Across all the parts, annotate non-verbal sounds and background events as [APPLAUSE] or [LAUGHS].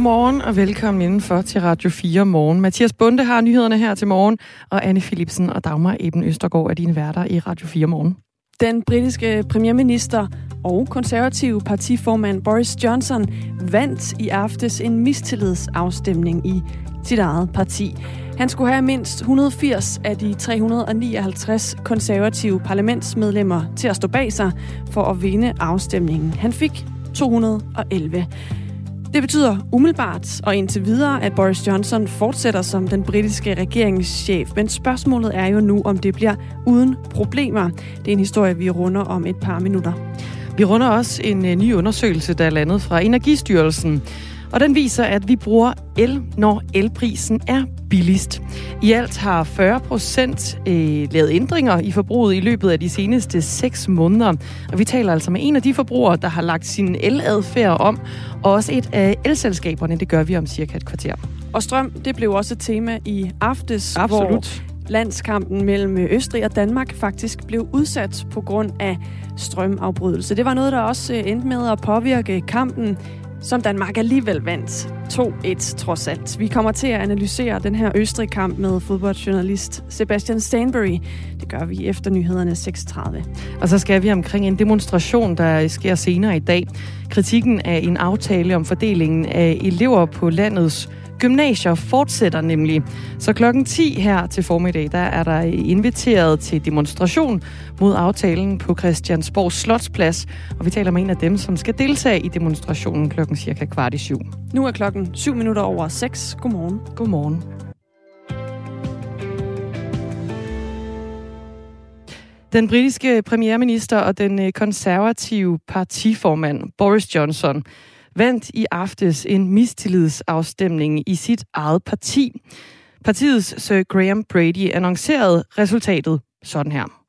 Godmorgen og velkommen indenfor til Radio 4 Morgen. Mathias Bunde har nyhederne her til morgen, og Anne Philipsen og Dagmar Eben Østergaard er dine værter i Radio 4 Morgen. Den britiske premierminister og konservative partiformand Boris Johnson vandt i aftes en mistillidsafstemning i sit eget parti. Han skulle have mindst 180 af de 359 konservative parlamentsmedlemmer til at stå bag sig for at vinde afstemningen. Han fik 211. Det betyder umiddelbart og indtil videre, at Boris Johnson fortsætter som den britiske regeringschef. Men spørgsmålet er jo nu, om det bliver uden problemer. Det er en historie, vi runder om et par minutter. Vi runder også en øh, ny undersøgelse, der er landet fra Energistyrelsen. Og den viser, at vi bruger el, når elprisen er billigst. I alt har 40 procent øh, lavet ændringer i forbruget i løbet af de seneste 6 måneder. Og vi taler altså med en af de forbrugere, der har lagt sin eladfærd om, og også et af elselskaberne. Det gør vi om cirka et kvarter. Og strøm, det blev også et tema i aftes, Absolut. hvor landskampen mellem Østrig og Danmark faktisk blev udsat på grund af strømafbrydelse. Det var noget, der også øh, endte med at påvirke kampen som Danmark alligevel vandt 2-1 trods alt. Vi kommer til at analysere den her Østrig-kamp med fodboldjournalist Sebastian Stanbury. Det gør vi efter nyhederne 6.30. Og så skal vi omkring en demonstration, der sker senere i dag. Kritikken af en aftale om fordelingen af elever på landets gymnasier fortsætter nemlig. Så klokken 10 her til formiddag, der er der inviteret til demonstration mod aftalen på Christiansborg Slotsplads. Og vi taler med en af dem, som skal deltage i demonstrationen klokken cirka kvart i syv. Nu er klokken 7 minutter over 6. Godmorgen. Godmorgen. Den britiske premierminister og den øh, konservative partiformand Boris Johnson vandt i aftes en mistillidsafstemning i sit eget parti. Partiets Sir Graham Brady annoncerede resultatet sådan her.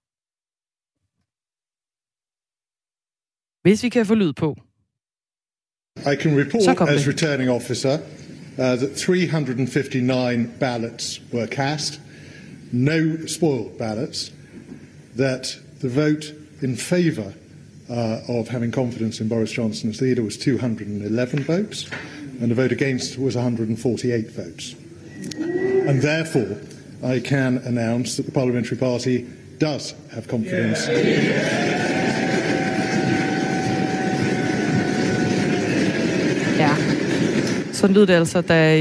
Hvis vi kan få lyd på. I can report as returning officer uh, that 359 ballots were cast, no spoiled ballots, that the vote in favour uh, of having confidence in Boris Johnson as leader was 211 votes, and the vote against was 148 votes. And therefore, I can announce that the Parliamentary Party does have confidence. Ja, sådan lød det altså, da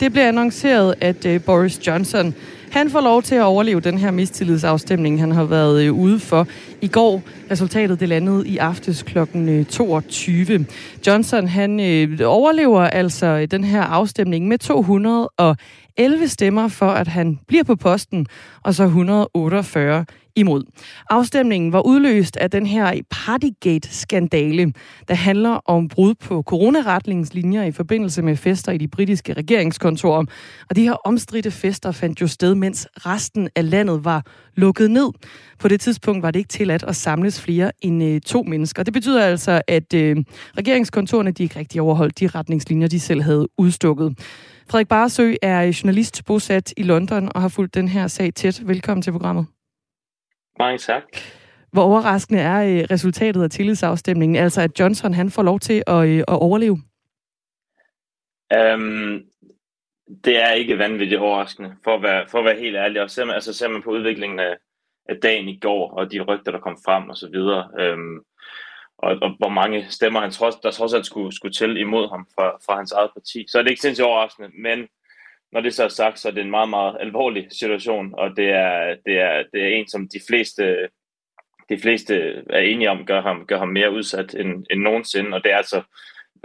det blev annonceret, at øh, Boris Johnson han får lov til at overleve den her mistillidsafstemning, han har været øh, ude for i går. Resultatet det landede i aftes kl. 22. Øh, Johnson han øh, overlever altså øh, den her afstemning med 211 stemmer for, at han bliver på posten, og så 148 imod. Afstemningen var udløst af den her Partygate-skandale, der handler om brud på coronaretningslinjer i forbindelse med fester i de britiske regeringskontorer. Og de her omstridte fester fandt jo sted, mens resten af landet var lukket ned. På det tidspunkt var det ikke tilladt at samles flere end øh, to mennesker. Det betyder altså, at øh, regeringskontorerne de ikke rigtig overholdt de retningslinjer, de selv havde udstukket. Frederik Barsø er journalist bosat i London og har fulgt den her sag tæt. Velkommen til programmet. Mange tak. Hvor overraskende er øh, resultatet af tillidsafstemningen, altså at Johnson han får lov til at, øh, at overleve? Um, det er ikke vanvittigt overraskende, for at være, for at være helt ærlig. Og ser man, altså, ser man på udviklingen af, af dagen i går, og de rygter, der kom frem og så videre, um, og, og hvor mange stemmer han trods, der trods alt skulle, skulle til imod ham fra, fra hans eget parti, så er det ikke sindssygt overraskende, men når det så er sagt, så er det en meget, meget alvorlig situation, og det er, det er, det er en, som de fleste, de fleste er enige om, gør ham, gør ham mere udsat end, end nogensinde, og det er altså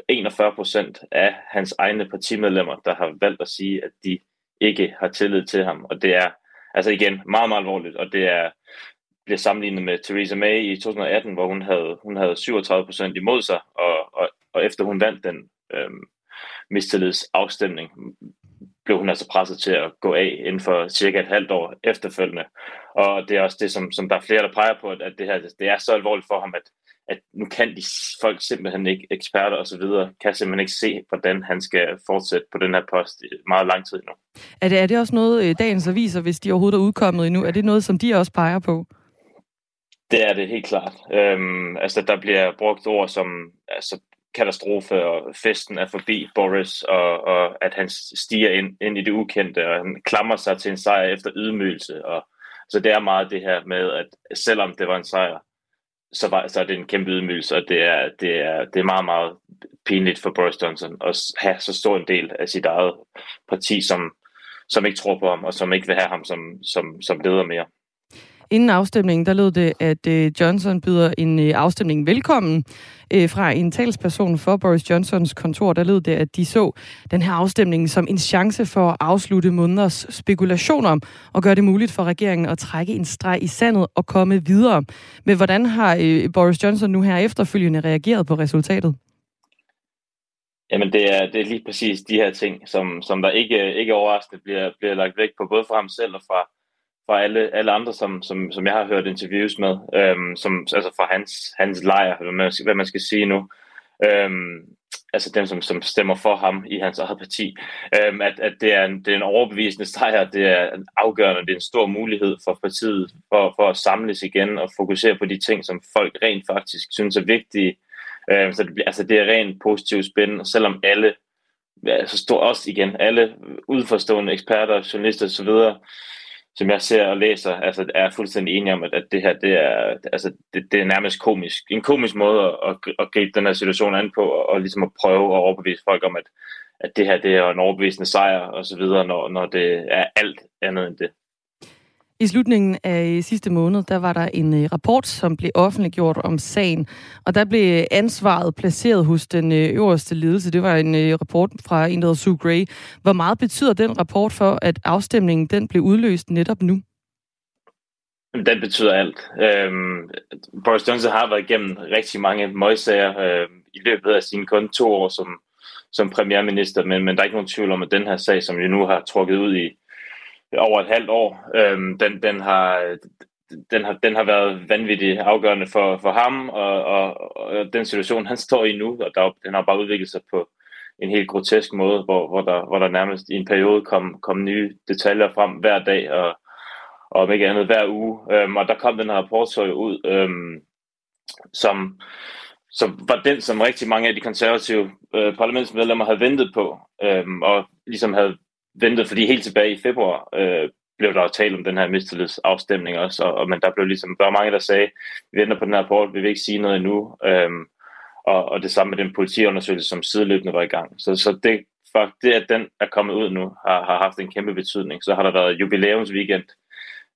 41 procent af hans egne partimedlemmer, der har valgt at sige, at de ikke har tillid til ham, og det er altså igen meget, meget alvorligt, og det er bliver sammenlignet med Theresa May i 2018, hvor hun havde, hun havde 37 procent imod sig, og, og, og efter hun vandt den øhm, mistillidsafstemning, blev hun altså presset til at gå af inden for cirka et halvt år efterfølgende. Og det er også det, som, som der er flere, der peger på, at det her det er så alvorligt for ham, at, at nu kan de folk simpelthen ikke, eksperter og så videre, kan simpelthen ikke se, hvordan han skal fortsætte på den her post i meget lang tid nu. Er det, er det også noget, øh, dagens aviser, hvis de overhovedet er udkommet endnu, er det noget, som de også peger på? Det er det helt klart. Øhm, altså, der bliver brugt ord som altså, katastrofe, og festen er forbi Boris, og, og at han stiger ind, ind i det ukendte, og han klamrer sig til en sejr efter ydmygelse. Og, så det er meget det her med, at selvom det var en sejr, så, var, så er det en kæmpe ydmygelse, og det er, det, er, det er meget, meget pinligt for Boris Johnson at have så stor en del af sit eget parti, som, som ikke tror på ham, og som ikke vil have ham som, som, som leder mere. Inden afstemningen, der lød det, at øh, Johnson byder en øh, afstemning velkommen. Øh, fra en talsperson for Boris Johnsons kontor, der lød det, at de så den her afstemning som en chance for at afslutte måneders spekulationer og gøre det muligt for regeringen at trække en streg i sandet og komme videre. Men hvordan har øh, Boris Johnson nu her efterfølgende reageret på resultatet? Jamen det er, det er lige præcis de her ting, som, som der ikke, ikke overraskende bliver, bliver lagt væk på, både fra ham selv og fra, fra alle, alle andre, som, som, som jeg har hørt interviews med, øhm, som, altså fra hans, hans lejr, hvad man, hvad man skal sige nu. Øhm, altså dem, som, som stemmer for ham i hans eget parti, øhm, at, at det, er en, det er en overbevisende sejr, det er en afgørende, det er en stor mulighed for partiet for, for at samles igen og fokusere på de ting, som folk rent faktisk synes er vigtige. Øhm, så det, altså det er rent positivt spændende, selvom alle, altså står også igen, alle udforstående eksperter, journalister osv., som jeg ser og læser, altså er fuldstændig enig om, at, at det her, det er, altså, det, det er nærmest komisk. En komisk måde at, at gribe den her situation an på, og, og ligesom at prøve at overbevise folk om, at, at det her, det er en overbevisende sejr, og så videre, når, når det er alt andet end det. I slutningen af sidste måned, der var der en øh, rapport, som blev offentliggjort om sagen, og der blev ansvaret placeret hos den øh, øverste ledelse. Det var en øh, rapport fra en, der hedder Sue Gray. Hvor meget betyder den rapport for, at afstemningen den blev udløst netop nu? Den betyder alt. Øhm, Boris Johnson har været igennem rigtig mange møgsager øh, i løbet af sine kun to år som, som premierminister, men, men der er ikke nogen tvivl om, at den her sag, som vi nu har trukket ud i over et halvt år. Øhm, den, den, har, den, har, den har været vanvittigt afgørende for, for ham, og, og, og den situation, han står i nu, og der, den har bare udviklet sig på en helt grotesk måde, hvor, hvor, der, hvor der nærmest i en periode kom, kom nye detaljer frem hver dag, og, og om ikke andet hver uge. Øhm, og der kom den her rapport så ud, øhm, som, som var den, som rigtig mange af de konservative øh, parlamentsmedlemmer havde ventet på, øhm, og ligesom havde ventet, fordi helt tilbage i februar øh, blev der jo talt om den her mistillidsafstemning også, og, og, men der blev ligesom, der var mange, der sagde, vi venter på den her rapport, vi vil ikke sige noget endnu, øhm, og, og det samme med den politiundersøgelse, som sideløbende var i gang. Så, så det, for det, at den er kommet ud nu, har, har haft en kæmpe betydning. Så har der været jubilæumsweekend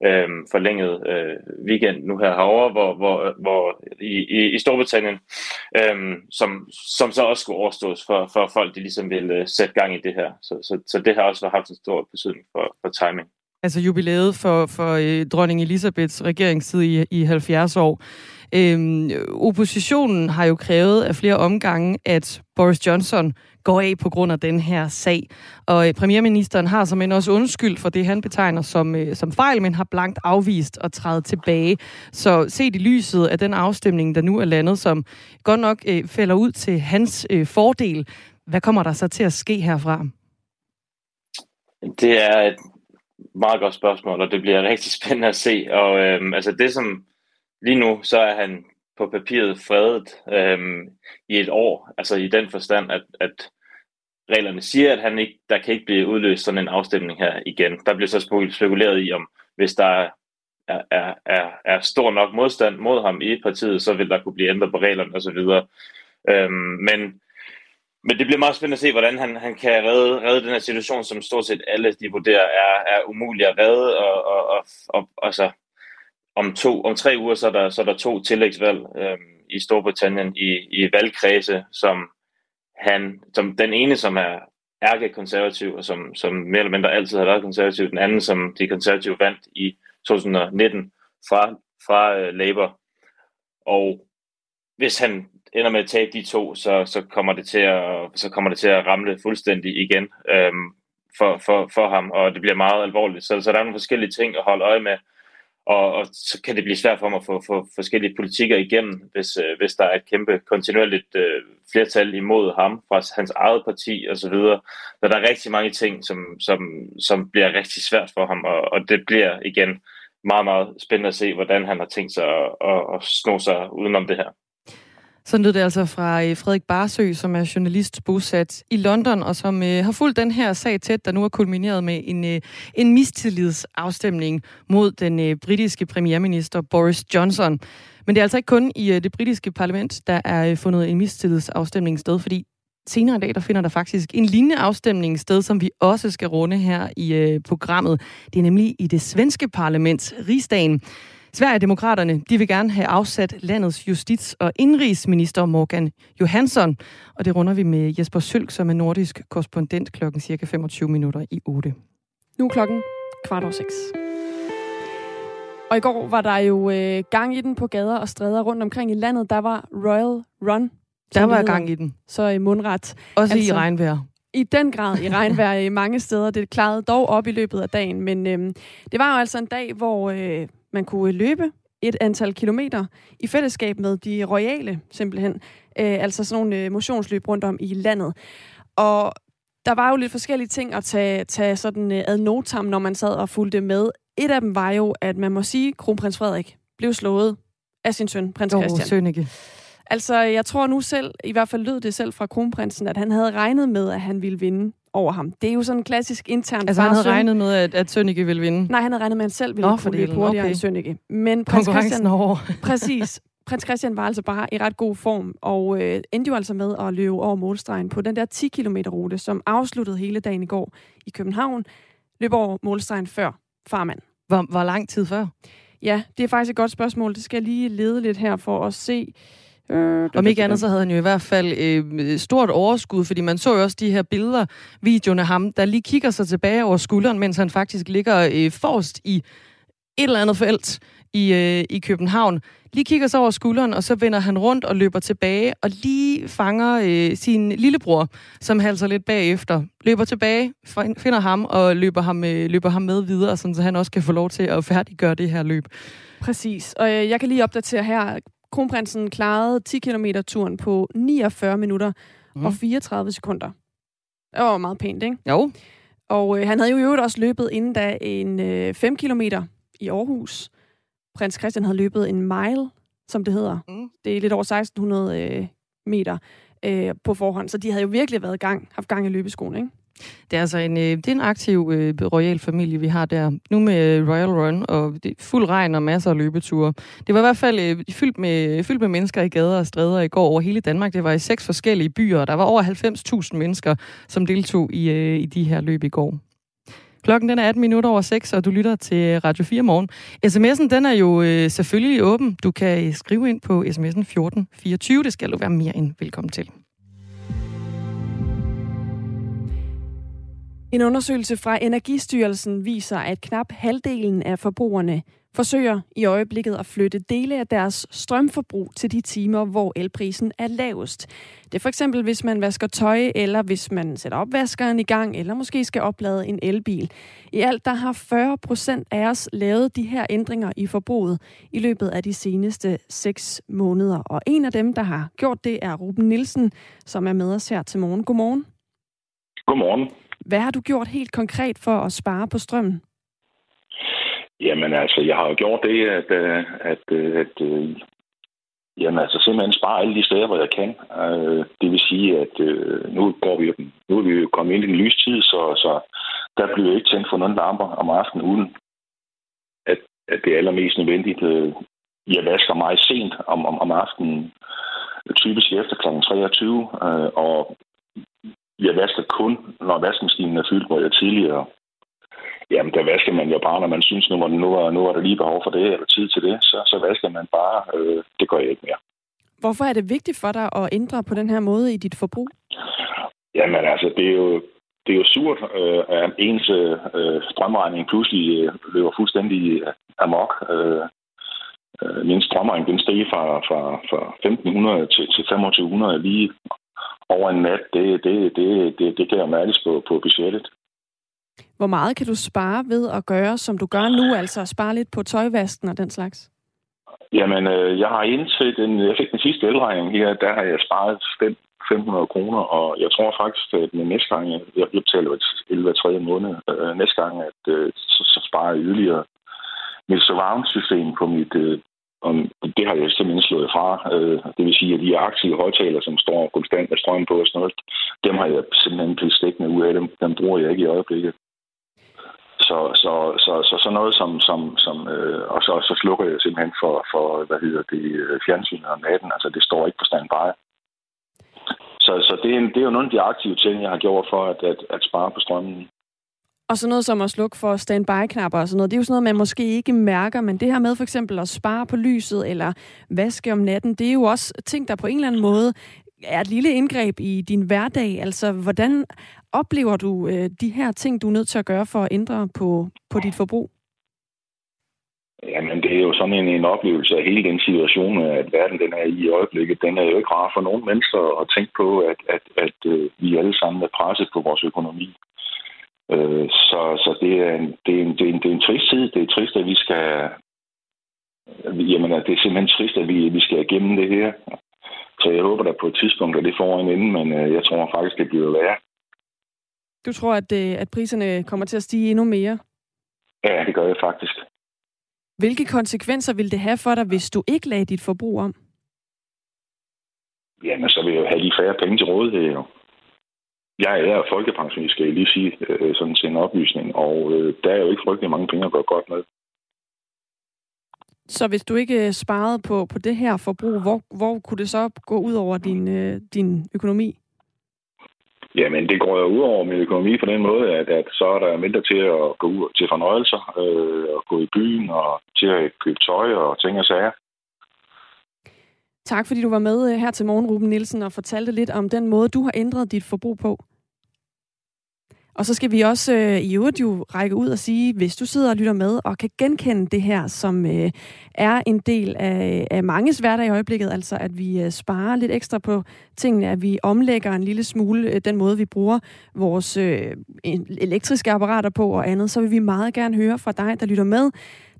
øh, forlænget øh, weekend nu her herovre, hvor, hvor, hvor i, i, i Storbritannien, øh, som, som så også skulle overstås for, for folk, de ligesom ville øh, sætte gang i det her. Så, så, så det har også haft en stor betydning for, for timing. Altså jubilæet for, for øh, dronning Elisabeths regeringstid i, i 70 år. Øhm, oppositionen har jo krævet af flere omgange, at Boris Johnson går af på grund af den her sag. Og øh, premierministeren har som en også undskyld for det, han betegner som, øh, som fejl, men har blankt afvist at træde tilbage. Så set i lyset af den afstemning, der nu er landet, som godt nok øh, falder ud til hans øh, fordel, hvad kommer der så til at ske herfra? Det er et meget godt spørgsmål, og det bliver rigtig spændende at se. Og øhm, altså det, som lige nu, så er han på papiret fredet øhm, i et år. Altså i den forstand, at, at reglerne siger, at han ikke, der kan ikke blive udløst sådan en afstemning her igen. Der bliver så spekuleret i, om hvis der er, er, er, er stor nok modstand mod ham i partiet, så vil der kunne blive ændret på reglerne osv. Øhm, men, men det bliver meget spændende at se, hvordan han, han kan redde, redde den her situation, som stort set alle de vurderer er, er umulig at redde. Og, og, og, og altså, om, to, om tre uger, så er der, så er der to tillægsvalg øh, i Storbritannien i, i valgkredse, som han, som den ene, som er ærke-konservativ, og som, som mere eller mindre altid har været konservativ, den anden, som de konservative vandt i 2019 fra, fra øh, Labour. Og hvis han ender med at tabe de to, så, så, kommer, det til at, så kommer det til at ramle fuldstændig igen øhm, for, for, for ham, og det bliver meget alvorligt. Så, så der er nogle forskellige ting at holde øje med og, og så kan det blive svært for mig at få, få forskellige politikker igennem, hvis, øh, hvis der er et kæmpe kontinuerligt øh, flertal imod ham fra hans eget parti osv. Så, videre. så der er rigtig mange ting, som, som, som bliver rigtig svært for ham, og, og det bliver igen meget, meget spændende at se, hvordan han har tænkt sig at, at, at sno sig udenom det her. Så lød det altså fra øh, Frederik Barsø, som er journalist bosat i London, og som øh, har fulgt den her sag tæt, der nu er kulmineret med en, øh, en mistillidsafstemning mod den øh, britiske premierminister Boris Johnson. Men det er altså ikke kun i øh, det britiske parlament, der er øh, fundet en mistillidsafstemning sted, fordi senere i dag, der finder der faktisk en lignende afstemning sted, som vi også skal runde her i øh, programmet. Det er nemlig i det svenske parlament, Rigsdagen. Sverigedemokraterne de vil gerne have afsat landets justits- og indrigsminister Morgan Johansson, og det runder vi med Jesper Sølk, som er nordisk korrespondent klokken cirka 25 minutter i 8. Nu er klokken kvart over seks. Og i går var der jo øh, gang i den på gader og stræder rundt omkring i landet. Der var Royal Run. Der var gang i den. Så i mundret. Også altså, i regnvejr. I den grad i regnvejr i mange steder. Det klarede dog op i løbet af dagen. Men øh, det var jo altså en dag, hvor øh, man kunne løbe et antal kilometer i fællesskab med de royale, simpelthen. Øh, altså sådan nogle øh, motionsløb rundt om i landet. Og der var jo lidt forskellige ting at tage, tage sådan øh, ad notam, når man sad og fulgte med. Et af dem var jo, at man må sige, at kronprins Frederik blev slået af sin søn, prins oh, Christian. Sønneke. Altså, jeg tror nu selv, i hvert fald lød det selv fra kronprinsen, at han havde regnet med, at han ville vinde over ham. Det er jo sådan en klassisk intern Altså han havde regnet med, at, at Sønneke ville vinde? Nej, han havde regnet med, at han selv ville Nå, kunne løbe hurtigere okay. end Sønneke. Men prins Christian, over. [LAUGHS] [LAUGHS] præcis. Prins Christian var altså bare i ret god form, og øh, endte jo altså med at løbe over målstregen på den der 10 km rute, som afsluttede hele dagen i går i København. Løb over målstregen før farmand. Hvor, hvor lang tid før? Ja, det er faktisk et godt spørgsmål. Det skal jeg lige lede lidt her for at se. Øh, Om ikke andet, så havde han jo i hvert fald øh, stort overskud, fordi man så jo også de her billeder, videoen af ham, der lige kigger sig tilbage over skulderen, mens han faktisk ligger øh, forrest i et eller andet felt i, øh, i København. Lige kigger sig over skulderen, og så vender han rundt og løber tilbage, og lige fanger øh, sin lillebror, som halser lidt bagefter. Løber tilbage, finder ham og løber ham, øh, løber ham med videre, så han også kan få lov til at færdiggøre det her løb. Præcis, og øh, jeg kan lige opdatere her. Kronprinsen klarede 10 km turen på 49 minutter mm. og 34 sekunder. Det var meget pænt, ikke? Jo. Og øh, han havde jo i øvrigt også løbet inden da en øh, 5 km i Aarhus. Prins Christian havde løbet en mile, som det hedder. Mm. Det er lidt over 1600 øh, meter øh, på forhånd, så de havde jo virkelig været gang, haft gang i løbeskoen, ikke? Det er altså en, øh, det er en aktiv øh, royal familie, vi har der. Nu med øh, Royal Run, og det fuld regn og masser af løbeture. Det var i hvert fald øh, fyldt, med, fyldt med mennesker i gader og stræder i går over hele Danmark. Det var i seks forskellige byer, og der var over 90.000 mennesker, som deltog i, øh, i de her løb i går. Klokken den er 18 minutter over 6, og du lytter til Radio 4 morgen. SMS'en den er jo øh, selvfølgelig åben. Du kan øh, skrive ind på sms'en 1424. Det skal du være mere end velkommen til. En undersøgelse fra Energistyrelsen viser, at knap halvdelen af forbrugerne forsøger i øjeblikket at flytte dele af deres strømforbrug til de timer, hvor elprisen er lavest. Det er for eksempel, hvis man vasker tøj, eller hvis man sætter opvaskeren i gang, eller måske skal oplade en elbil. I alt der har 40 procent af os lavet de her ændringer i forbruget i løbet af de seneste 6 måneder. Og en af dem, der har gjort det, er Ruben Nielsen, som er med os her til morgen. Godmorgen. Godmorgen. Hvad har du gjort helt konkret for at spare på strømmen? Jamen altså, jeg har jo gjort det, at, øh, at, øh, at, at jamen, altså, simpelthen spare alle de steder, hvor jeg kan. Det vil sige, at nu, går vi, nu er vi jo kommet ind i en lystid, så, så der bliver ikke tændt for nogen lamper om aftenen, uden at, at det er allermest nødvendigt. Jeg vasker meget sent om, om, om aftenen, typisk efter kl. 23, og jeg vasker kun, når vaskemaskinen er fyldt, hvor jeg tidligere Jamen, der vasker man jo bare, når man synes, nu var, nu var, nu var der lige behov for det, eller tid til det, så, så vasker man bare. Øh, det gør jeg ikke mere. Hvorfor er det vigtigt for dig at ændre på den her måde i dit forbrug? Jamen altså, det er jo, det er jo surt, øh, at ens øh, strømregning pludselig øh, løber fuldstændig amok. Øh, øh, min strømregning den steg fra, fra, fra 1500 til, til 2500 lige over en nat. Det, det, det, det, det kan jeg mærkes på, på budgettet. Hvor meget kan du spare ved at gøre, som du gør nu, altså spare lidt på tøjvasken og den slags? Jamen, øh, jeg har indtil den, jeg fik den sidste elregning her, der har jeg sparet 500 kroner, og jeg tror faktisk, at næste gang, jeg, jeg betaler 11 3 måned, øh, næste gang, at øh, så, så sparer jeg yderligere. Mit surround-system på mit, øh, og det har jeg simpelthen slået fra. Øh, det vil sige, at de aktive højtaler, som står konstant med strøm på og sådan noget, dem har jeg simpelthen blivet stikkende ud af. Dem, dem bruger jeg ikke i øjeblikket. Så, så, så, så, så noget som, som, som øh, og så, så slukker jeg simpelthen for, for hvad hedder det, øh, fjernsynet om natten. Altså, det står ikke på standby. Så, så det, er, det er jo nogle af de aktive ting, jeg har gjort for at, at, at spare på strømmen. Og sådan noget som at slukke for standby-knapper og sådan noget, det er jo sådan noget, man måske ikke mærker, men det her med for eksempel at spare på lyset eller vaske om natten, det er jo også ting, der på en eller anden måde er et lille indgreb i din hverdag. Altså, hvordan oplever du øh, de her ting, du er nødt til at gøre for at ændre på, på dit forbrug? Jamen, det er jo sådan en, en oplevelse af hele den situation, at verden den er i øjeblikket. Den er jo ikke rar for nogen mennesker at tænke på, at, at, at, at vi alle sammen er presset på vores økonomi. Øh, så så det, er en, det, er en, det, er en, det er en trist tid. Det er trist, at vi skal... Jamen, det er simpelthen trist, at vi, vi skal igennem det her. Så jeg håber, at på et tidspunkt, at det får en ende, men øh, jeg tror faktisk, det bliver værre. Du tror, at, øh, at priserne kommer til at stige endnu mere? Ja, det gør jeg faktisk. Hvilke konsekvenser vil det have for dig, hvis du ikke lagde dit forbrug om? Jamen, så vil jeg jo have lige færre penge til rådighed, jo. Jeg er folkepensionist, skal jeg lige sige, øh, sådan til en oplysning, og øh, der er jo ikke frygtelig mange penge at gøre godt med. Så hvis du ikke øh, sparede på, på det her forbrug, hvor, hvor kunne det så gå ud over din, din økonomi? Jamen, det går jo ud over min økonomi på den måde, at, at så er der mindre til at gå ud til fornøjelser, øh, og gå i byen, og til at købe tøj og ting og sager. Tak fordi du var med øh, her til morgen, Ruben Nielsen, og fortalte lidt om den måde, du har ændret dit forbrug på. Og så skal vi også øh, i øvrigt jo række ud og sige, hvis du sidder og lytter med og kan genkende det her, som øh, er en del af, af manges hverdag i øjeblikket, altså at vi øh, sparer lidt ekstra på tingene, at vi omlægger en lille smule øh, den måde, vi bruger vores øh, elektriske apparater på og andet, så vil vi meget gerne høre fra dig, der lytter med.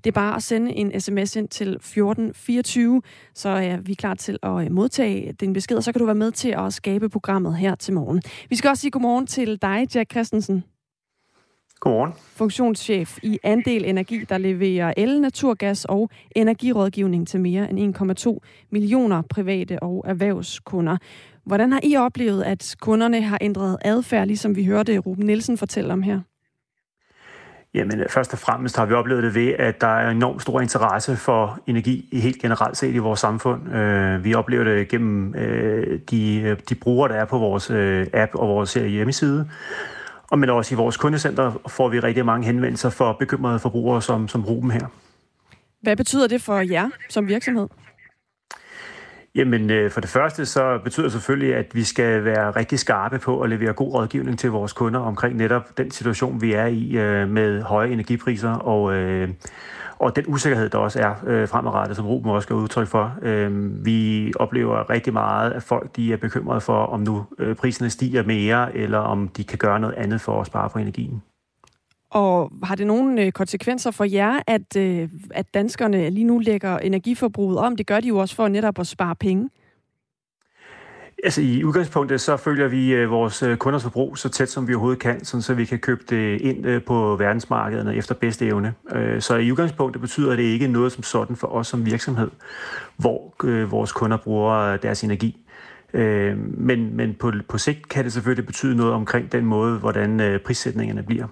Det er bare at sende en sms ind til 1424, så er vi klar til at øh, modtage din besked, og så kan du være med til at skabe programmet her til morgen. Vi skal også sige godmorgen til dig, Jack Christensen. Godmorgen. Funktionschef i Andel Energi, der leverer el, naturgas og energirådgivning til mere end 1,2 millioner private og erhvervskunder. Hvordan har I oplevet, at kunderne har ændret adfærd, ligesom vi hørte Ruben Nielsen fortælle om her? Jamen, først og fremmest har vi oplevet det ved, at der er enormt stor interesse for energi i helt generelt set i vores samfund. Øh, vi oplever det gennem øh, de, de brugere, der er på vores øh, app og vores hjemmeside. Og men også i vores kundecenter får vi rigtig mange henvendelser for bekymrede forbrugere som, som Ruben her. Hvad betyder det for jer som virksomhed? Jamen, øh, for det første så betyder det selvfølgelig, at vi skal være rigtig skarpe på at levere god rådgivning til vores kunder omkring netop den situation, vi er i øh, med høje energipriser og, øh, og den usikkerhed, der også er øh, fremadrettet, som Ruben også skal udtryk for. Øh, vi oplever rigtig meget, at folk de er bekymrede for, om nu øh, priserne stiger mere, eller om de kan gøre noget andet for at spare på energien. Og har det nogle øh, konsekvenser for jer, at, øh, at danskerne lige nu lægger energiforbruget om? Det gør de jo også for netop at spare penge. Altså i udgangspunktet så følger vi øh, vores kunders forbrug så tæt som vi overhovedet kan, sådan så vi kan købe det ind på verdensmarkederne efter bedste evne. Så i udgangspunktet betyder det ikke noget som sådan for os som virksomhed, hvor vores kunder bruger deres energi. Men, men på, på sigt kan det selvfølgelig betyde noget omkring den måde, hvordan prissætningerne bliver.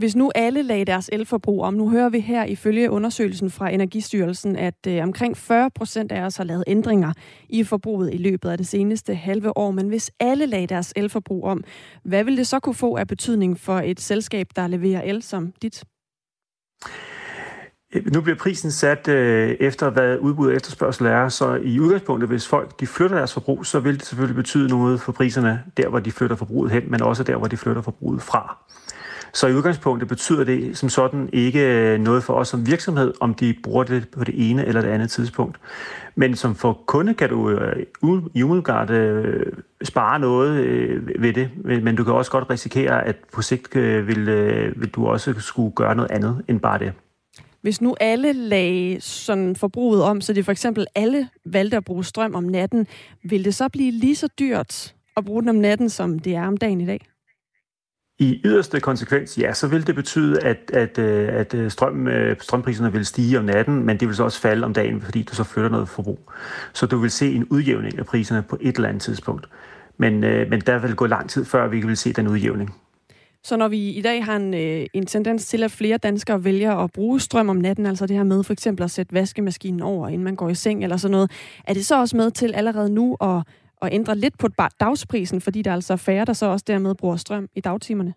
Hvis nu alle lagde deres elforbrug om, nu hører vi her ifølge undersøgelsen fra Energistyrelsen, at øh, omkring 40 procent af os har lavet ændringer i forbruget i løbet af det seneste halve år. Men hvis alle lagde deres elforbrug om, hvad vil det så kunne få af betydning for et selskab, der leverer el som dit? Nu bliver prisen sat øh, efter, hvad udbud og efterspørgsel er, så i udgangspunktet, hvis folk de flytter deres forbrug, så vil det selvfølgelig betyde noget for priserne der, hvor de flytter forbruget hen, men også der, hvor de flytter forbruget fra. Så i udgangspunktet betyder det som sådan ikke øh, noget for os som virksomhed, om de bruger det på det ene eller det andet tidspunkt. Men som for kunde kan du øh, i umiddelbart øh, spare noget øh, ved det, men du kan også godt risikere, at på sigt øh, vil, øh, vil du også skulle gøre noget andet end bare det. Hvis nu alle lagde sådan forbruget om, så det for eksempel alle valgte at bruge strøm om natten, vil det så blive lige så dyrt at bruge den om natten, som det er om dagen i dag? I yderste konsekvens, ja, så vil det betyde, at, at, øh, at øh, strøm, øh, strømpriserne vil stige om natten, men det vil så også falde om dagen, fordi du så flytter noget forbrug. Så du vil se en udjævning af priserne på et eller andet tidspunkt. Men, men der vil gå lang tid, før vi vil se den udjævning. Så når vi i dag har en, en tendens til, at flere danskere vælger at bruge strøm om natten, altså det her med for eksempel at sætte vaskemaskinen over, inden man går i seng eller sådan noget, er det så også med til allerede nu at at ændre lidt på dagsprisen, fordi der er altså færre, der så også dermed bruger strøm i dagtimerne?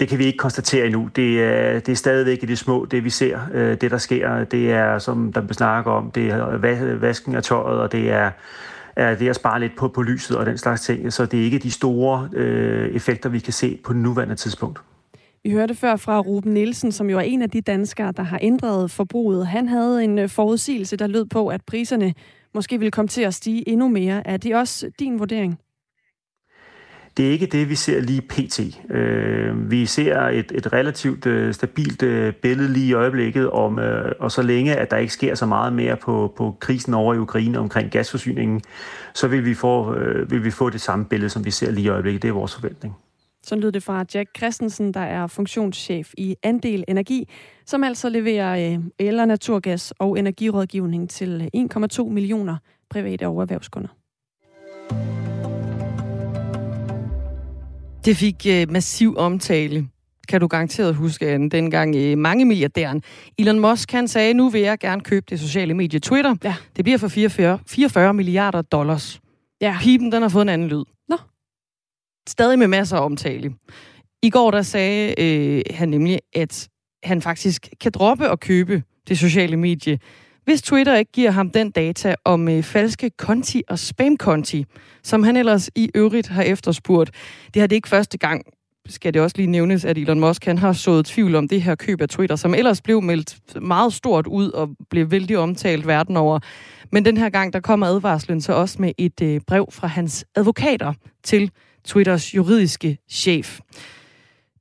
Det kan vi ikke konstatere endnu. Det er, det er stadigvæk i det små, det vi ser, øh, det der sker. Det er, som der snakker om, det er vasken af tøjet, og det er, er det at spare lidt på, på lyset og den slags ting. Så det er ikke de store øh, effekter, vi kan se på nuværende tidspunkt. Vi hørte før fra Ruben Nielsen, som jo er en af de danskere, der har ændret forbruget. Han havde en øh, forudsigelse, der lød på, at priserne måske vil komme til at stige endnu mere. Er det også din vurdering? Det er ikke det, vi ser lige pt. Øh, vi ser et, et relativt øh, stabilt øh, billede lige i øjeblikket, om, øh, og så længe, at der ikke sker så meget mere på, på krisen over i Ukraine omkring gasforsyningen, så vil vi, få, vil vi få det samme billede, som vi ser lige i øjeblikket. Det er vores forventning. Så lyder det fra Jack Christensen, der er funktionschef i Andel Energi, som altså leverer øh, el- og naturgas og energirådgivning til 1,2 millioner private og erhvervskunder. Det fik uh, massiv omtale, kan du garanteret huske, Anne, dengang uh, mange milliardæren Elon Musk, han sagde, nu vil jeg gerne købe det sociale medie Twitter. Ja. Det bliver for 44, 44 milliarder dollars. Ja. Pipen, den har fået en anden lyd. Stadig med masser af omtale. I går der sagde øh, han nemlig, at han faktisk kan droppe at købe det sociale medie, hvis Twitter ikke giver ham den data om øh, falske konti og spamkonti, som han ellers i øvrigt har efterspurgt. Det har det ikke første gang, skal det også lige nævnes, at Elon Musk han har sået tvivl om det her køb af Twitter, som ellers blev meldt meget stort ud og blev vældig omtalt verden over. Men den her gang, der kommer advarslen så også med et øh, brev fra hans advokater til Twitters juridiske chef.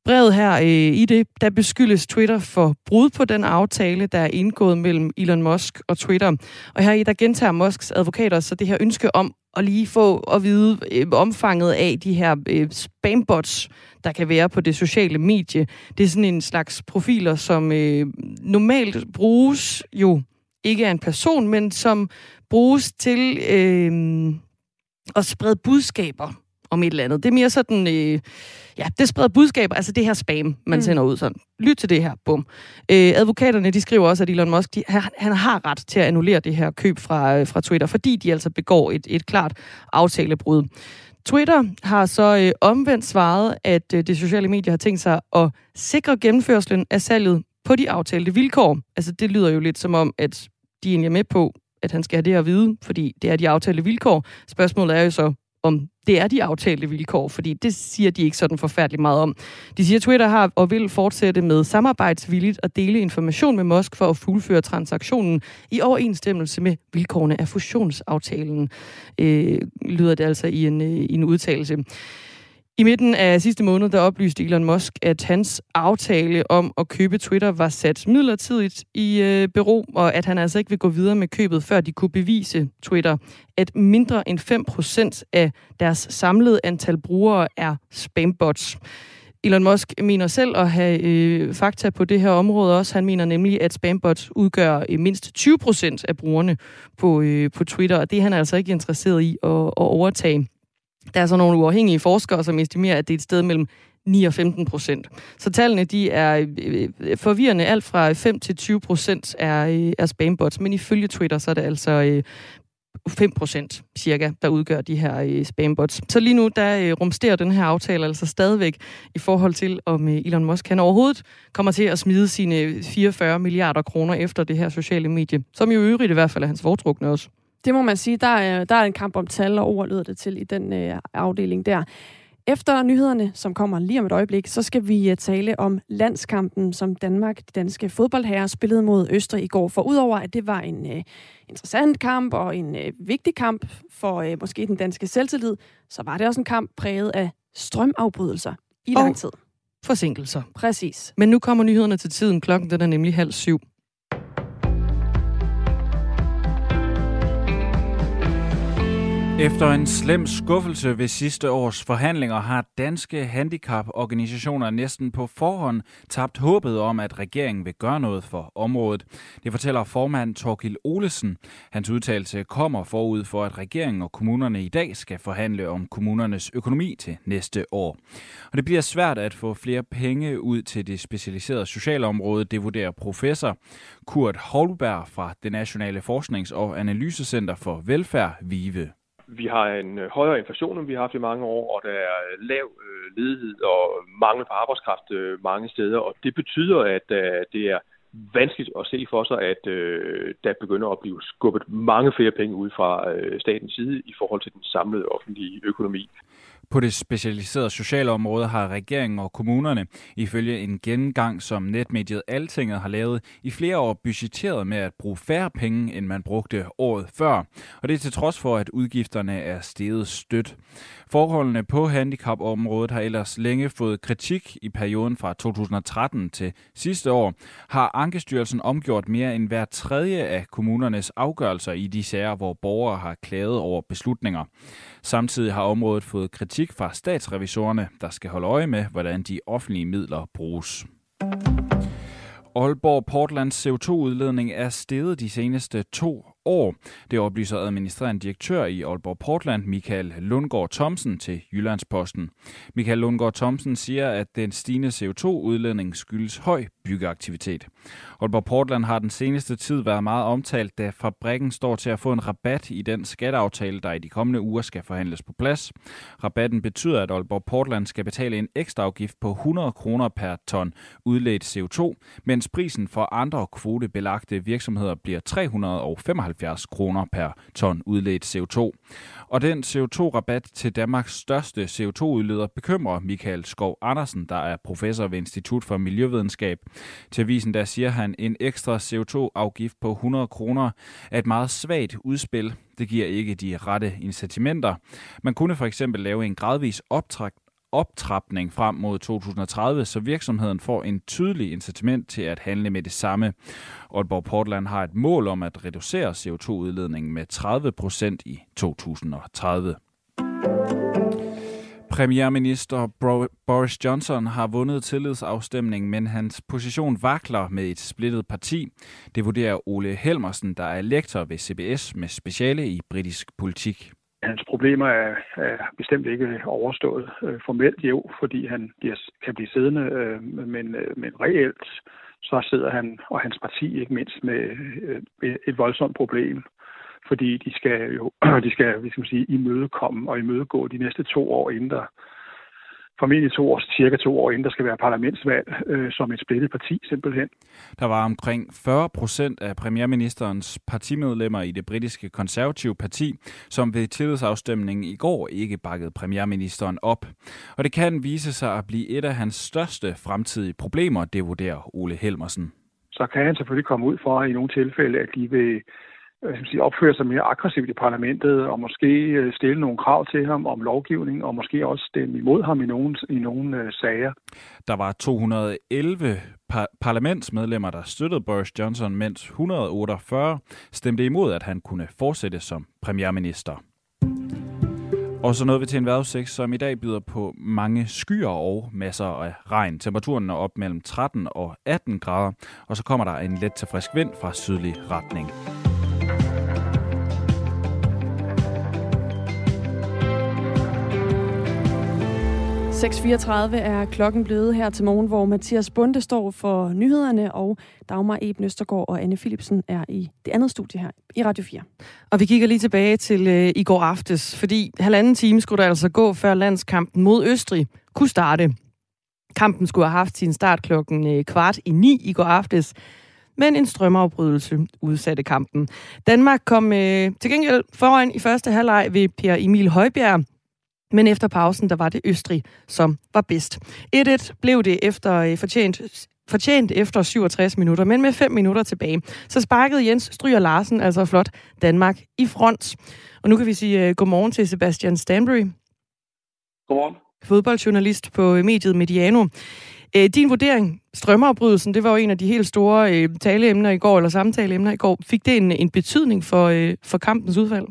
Brevet her øh, i det, der beskyldes Twitter for brud på den aftale, der er indgået mellem Elon Musk og Twitter. Og her i der gentager Musks advokater så det her ønske om at lige få at vide øh, omfanget af de her øh, spambots, der kan være på det sociale medie. Det er sådan en slags profiler, som øh, normalt bruges jo ikke af en person, men som bruges til øh, at sprede budskaber om et eller andet. Det er mere sådan, øh, ja, det spreder budskaber, altså det her spam, man mm. sender ud sådan. Lyt til det her, bum. Øh, advokaterne, de skriver også, at Elon Musk, de, han, han har ret til at annullere det her køb fra, øh, fra Twitter, fordi de altså begår et, et klart aftalebrud. Twitter har så øh, omvendt svaret, at øh, det sociale medier har tænkt sig at sikre gennemførselen af salget på de aftalte vilkår. Altså det lyder jo lidt som om, at de egentlig er med på, at han skal have det at vide, fordi det er de aftalte vilkår. Spørgsmålet er jo så, om det er de aftalte vilkår, fordi det siger de ikke sådan forfærdeligt meget om. De siger, at Twitter har og vil fortsætte med samarbejdsvilligt at dele information med Musk for at fuldføre transaktionen i overensstemmelse med vilkårene af fusionsaftalen, øh, lyder det altså i en, øh, i en udtalelse. I midten af sidste måned, der oplyste Elon Musk, at hans aftale om at købe Twitter var sat midlertidigt i øh, bero, og at han altså ikke vil gå videre med købet, før de kunne bevise Twitter, at mindre end 5% af deres samlede antal brugere er spambots. Elon Musk mener selv at have øh, fakta på det her område også. Han mener nemlig, at spambots udgør øh, mindst 20% af brugerne på, øh, på Twitter, og det er han altså ikke interesseret i at, at overtage. Der er så nogle uafhængige forskere, som estimerer, at det er et sted mellem 9 og 15 procent. Så tallene de er øh, øh, forvirrende. Alt fra 5 til 20 procent er, øh, er spambots, men ifølge Twitter så er det altså 5 procent cirka, der udgør de her spambots. Så lige nu, der rumsterer den her aftale altså stadigvæk i forhold til, om Elon Musk han overhovedet kommer til at smide sine 44 milliarder kroner efter det her sociale medie, som jo i øvrigt i hvert fald er hans foretrukne også. Det må man sige. Der er, der er en kamp om tal og ord, lyder det til i den øh, afdeling der. Efter nyhederne, som kommer lige om et øjeblik, så skal vi øh, tale om landskampen, som Danmark, de danske fodboldherrer, spillede mod Østrig i går. For udover at det var en uh, interessant kamp og en uh, vigtig kamp for uh, måske den danske selvtillid, så var det også en kamp præget af strømafbrydelser i lang tid. forsinkelser. Præcis. Men nu kommer nyhederne til tiden. Klokken den er nemlig halv syv. Efter en slem skuffelse ved sidste års forhandlinger har danske handicaporganisationer næsten på forhånd tabt håbet om, at regeringen vil gøre noget for området. Det fortæller formand Torkil Olesen. Hans udtalelse kommer forud for, at regeringen og kommunerne i dag skal forhandle om kommunernes økonomi til næste år. Og det bliver svært at få flere penge ud til det specialiserede socialområde, det vurderer professor Kurt Holberg fra det Nationale Forsknings- og Analysecenter for Velfærd, VIVE. Vi har en øh, højere inflation, end vi har haft i mange år, og der er lav øh, ledighed og mangel på arbejdskraft øh, mange steder, og det betyder, at det er vanskeligt at se for sig, at øh, der begynder at blive skubbet mange flere penge ud fra øh, statens side i forhold til den samlede offentlige økonomi. På det specialiserede sociale område har regeringen og kommunerne ifølge en gennemgang, som netmediet Altinget har lavet, i flere år budgetteret med at bruge færre penge, end man brugte året før. Og det er til trods for, at udgifterne er steget stødt. Forholdene på handicapområdet har ellers længe fået kritik i perioden fra 2013 til sidste år. Har Ankestyrelsen omgjort mere end hver tredje af kommunernes afgørelser i de sager, hvor borgere har klaget over beslutninger. Samtidig har området fået kritik fra statsrevisorerne, der skal holde øje med, hvordan de offentlige midler bruges. Aalborg Portlands CO2-udledning er steget de seneste to år. Det oplyser administrerende direktør i Aalborg Portland, Michael Lundgaard Thomsen, til Jyllandsposten. Michael Lundgaard Thomsen siger, at den stigende CO2-udledning skyldes høj byggeaktivitet. Aalborg Portland har den seneste tid været meget omtalt, da fabrikken står til at få en rabat i den skatteaftale, der i de kommende uger skal forhandles på plads. Rabatten betyder, at Aalborg Portland skal betale en ekstra afgift på 100 kroner per ton udledt CO2, mens prisen for andre kvotebelagte virksomheder bliver 375 kroner per ton udledt CO2. Og den CO2-rabat til Danmarks største CO2-udleder bekymrer Michael Skov Andersen, der er professor ved Institut for Miljøvidenskab. Til avisen der siger han, en ekstra CO2-afgift på 100 kroner er et meget svagt udspil. Det giver ikke de rette incitamenter. Man kunne for eksempel lave en gradvis optræk, optrapning frem mod 2030, så virksomheden får en tydelig incitament til at handle med det samme. Aalborg Portland har et mål om at reducere CO2-udledningen med 30 procent i 2030. Premierminister Boris Johnson har vundet tillidsafstemningen, men hans position vakler med et splittet parti. Det vurderer Ole Helmersen, der er lektor ved CBS med speciale i britisk politik. Hans problemer er, er bestemt ikke overstået øh, formelt jo, fordi han bliver, kan blive siddende, øh, men, øh, men reelt så sidder han og hans parti ikke mindst med øh, et voldsomt problem, fordi de skal jo [CLEARS THROAT] de skal, hvis skal man sige, imødekomme og imødegå de næste to år, inden der formentlig to år, cirka to år inden der skal være parlamentsvalg, øh, som et splittet parti simpelthen. Der var omkring 40 procent af premierministerens partimedlemmer i det britiske konservative parti, som ved tillidsafstemningen i går ikke bakkede premierministeren op. Og det kan vise sig at blive et af hans største fremtidige problemer, det vurderer Ole Helmersen. Så kan han selvfølgelig komme ud for i nogle tilfælde, at de vil Øh, skal sige, opføre sig mere aggressivt i parlamentet, og måske øh, stille nogle krav til ham om lovgivning, og måske også stemme imod ham i nogle, i nogle øh, sager. Der var 211 par- parlamentsmedlemmer, der støttede Boris Johnson, mens 148 stemte imod, at han kunne fortsætte som premierminister. Og så nåede vi til en vejrudsigt, som i dag byder på mange skyer og masser af regn. Temperaturen er op mellem 13 og 18 grader, og så kommer der en let til frisk vind fra sydlig retning. 6.34 er klokken blevet her til morgen, hvor Mathias Bunde står for nyhederne, og Dagmar Eben Østergaard og Anne Philipsen er i det andet studie her i Radio 4. Og vi kigger lige tilbage til øh, i går aftes, fordi halvanden time skulle der altså gå, før landskampen mod Østrig kunne starte. Kampen skulle have haft sin start klokken øh, kvart i ni i går aftes, men en strømafbrydelse udsatte kampen. Danmark kom øh, til gengæld foran i første halvleg ved Per Emil Højbjerg, men efter pausen, der var det Østrig, som var bedst. 1-1 blev det efter øh, fortjent fortjent efter 67 minutter, men med 5 minutter tilbage. Så sparkede Jens Stryger Larsen altså flot Danmark i front. Og nu kan vi sige uh, godmorgen til Sebastian Stanbury. Godmorgen. Fodboldjournalist på mediet Mediano. Uh, din vurdering, strømmeopbrydelsen, det var jo en af de helt store uh, taleemner i går, eller samtaleemner i går. Fik det en, en betydning for, uh, for kampens udfald?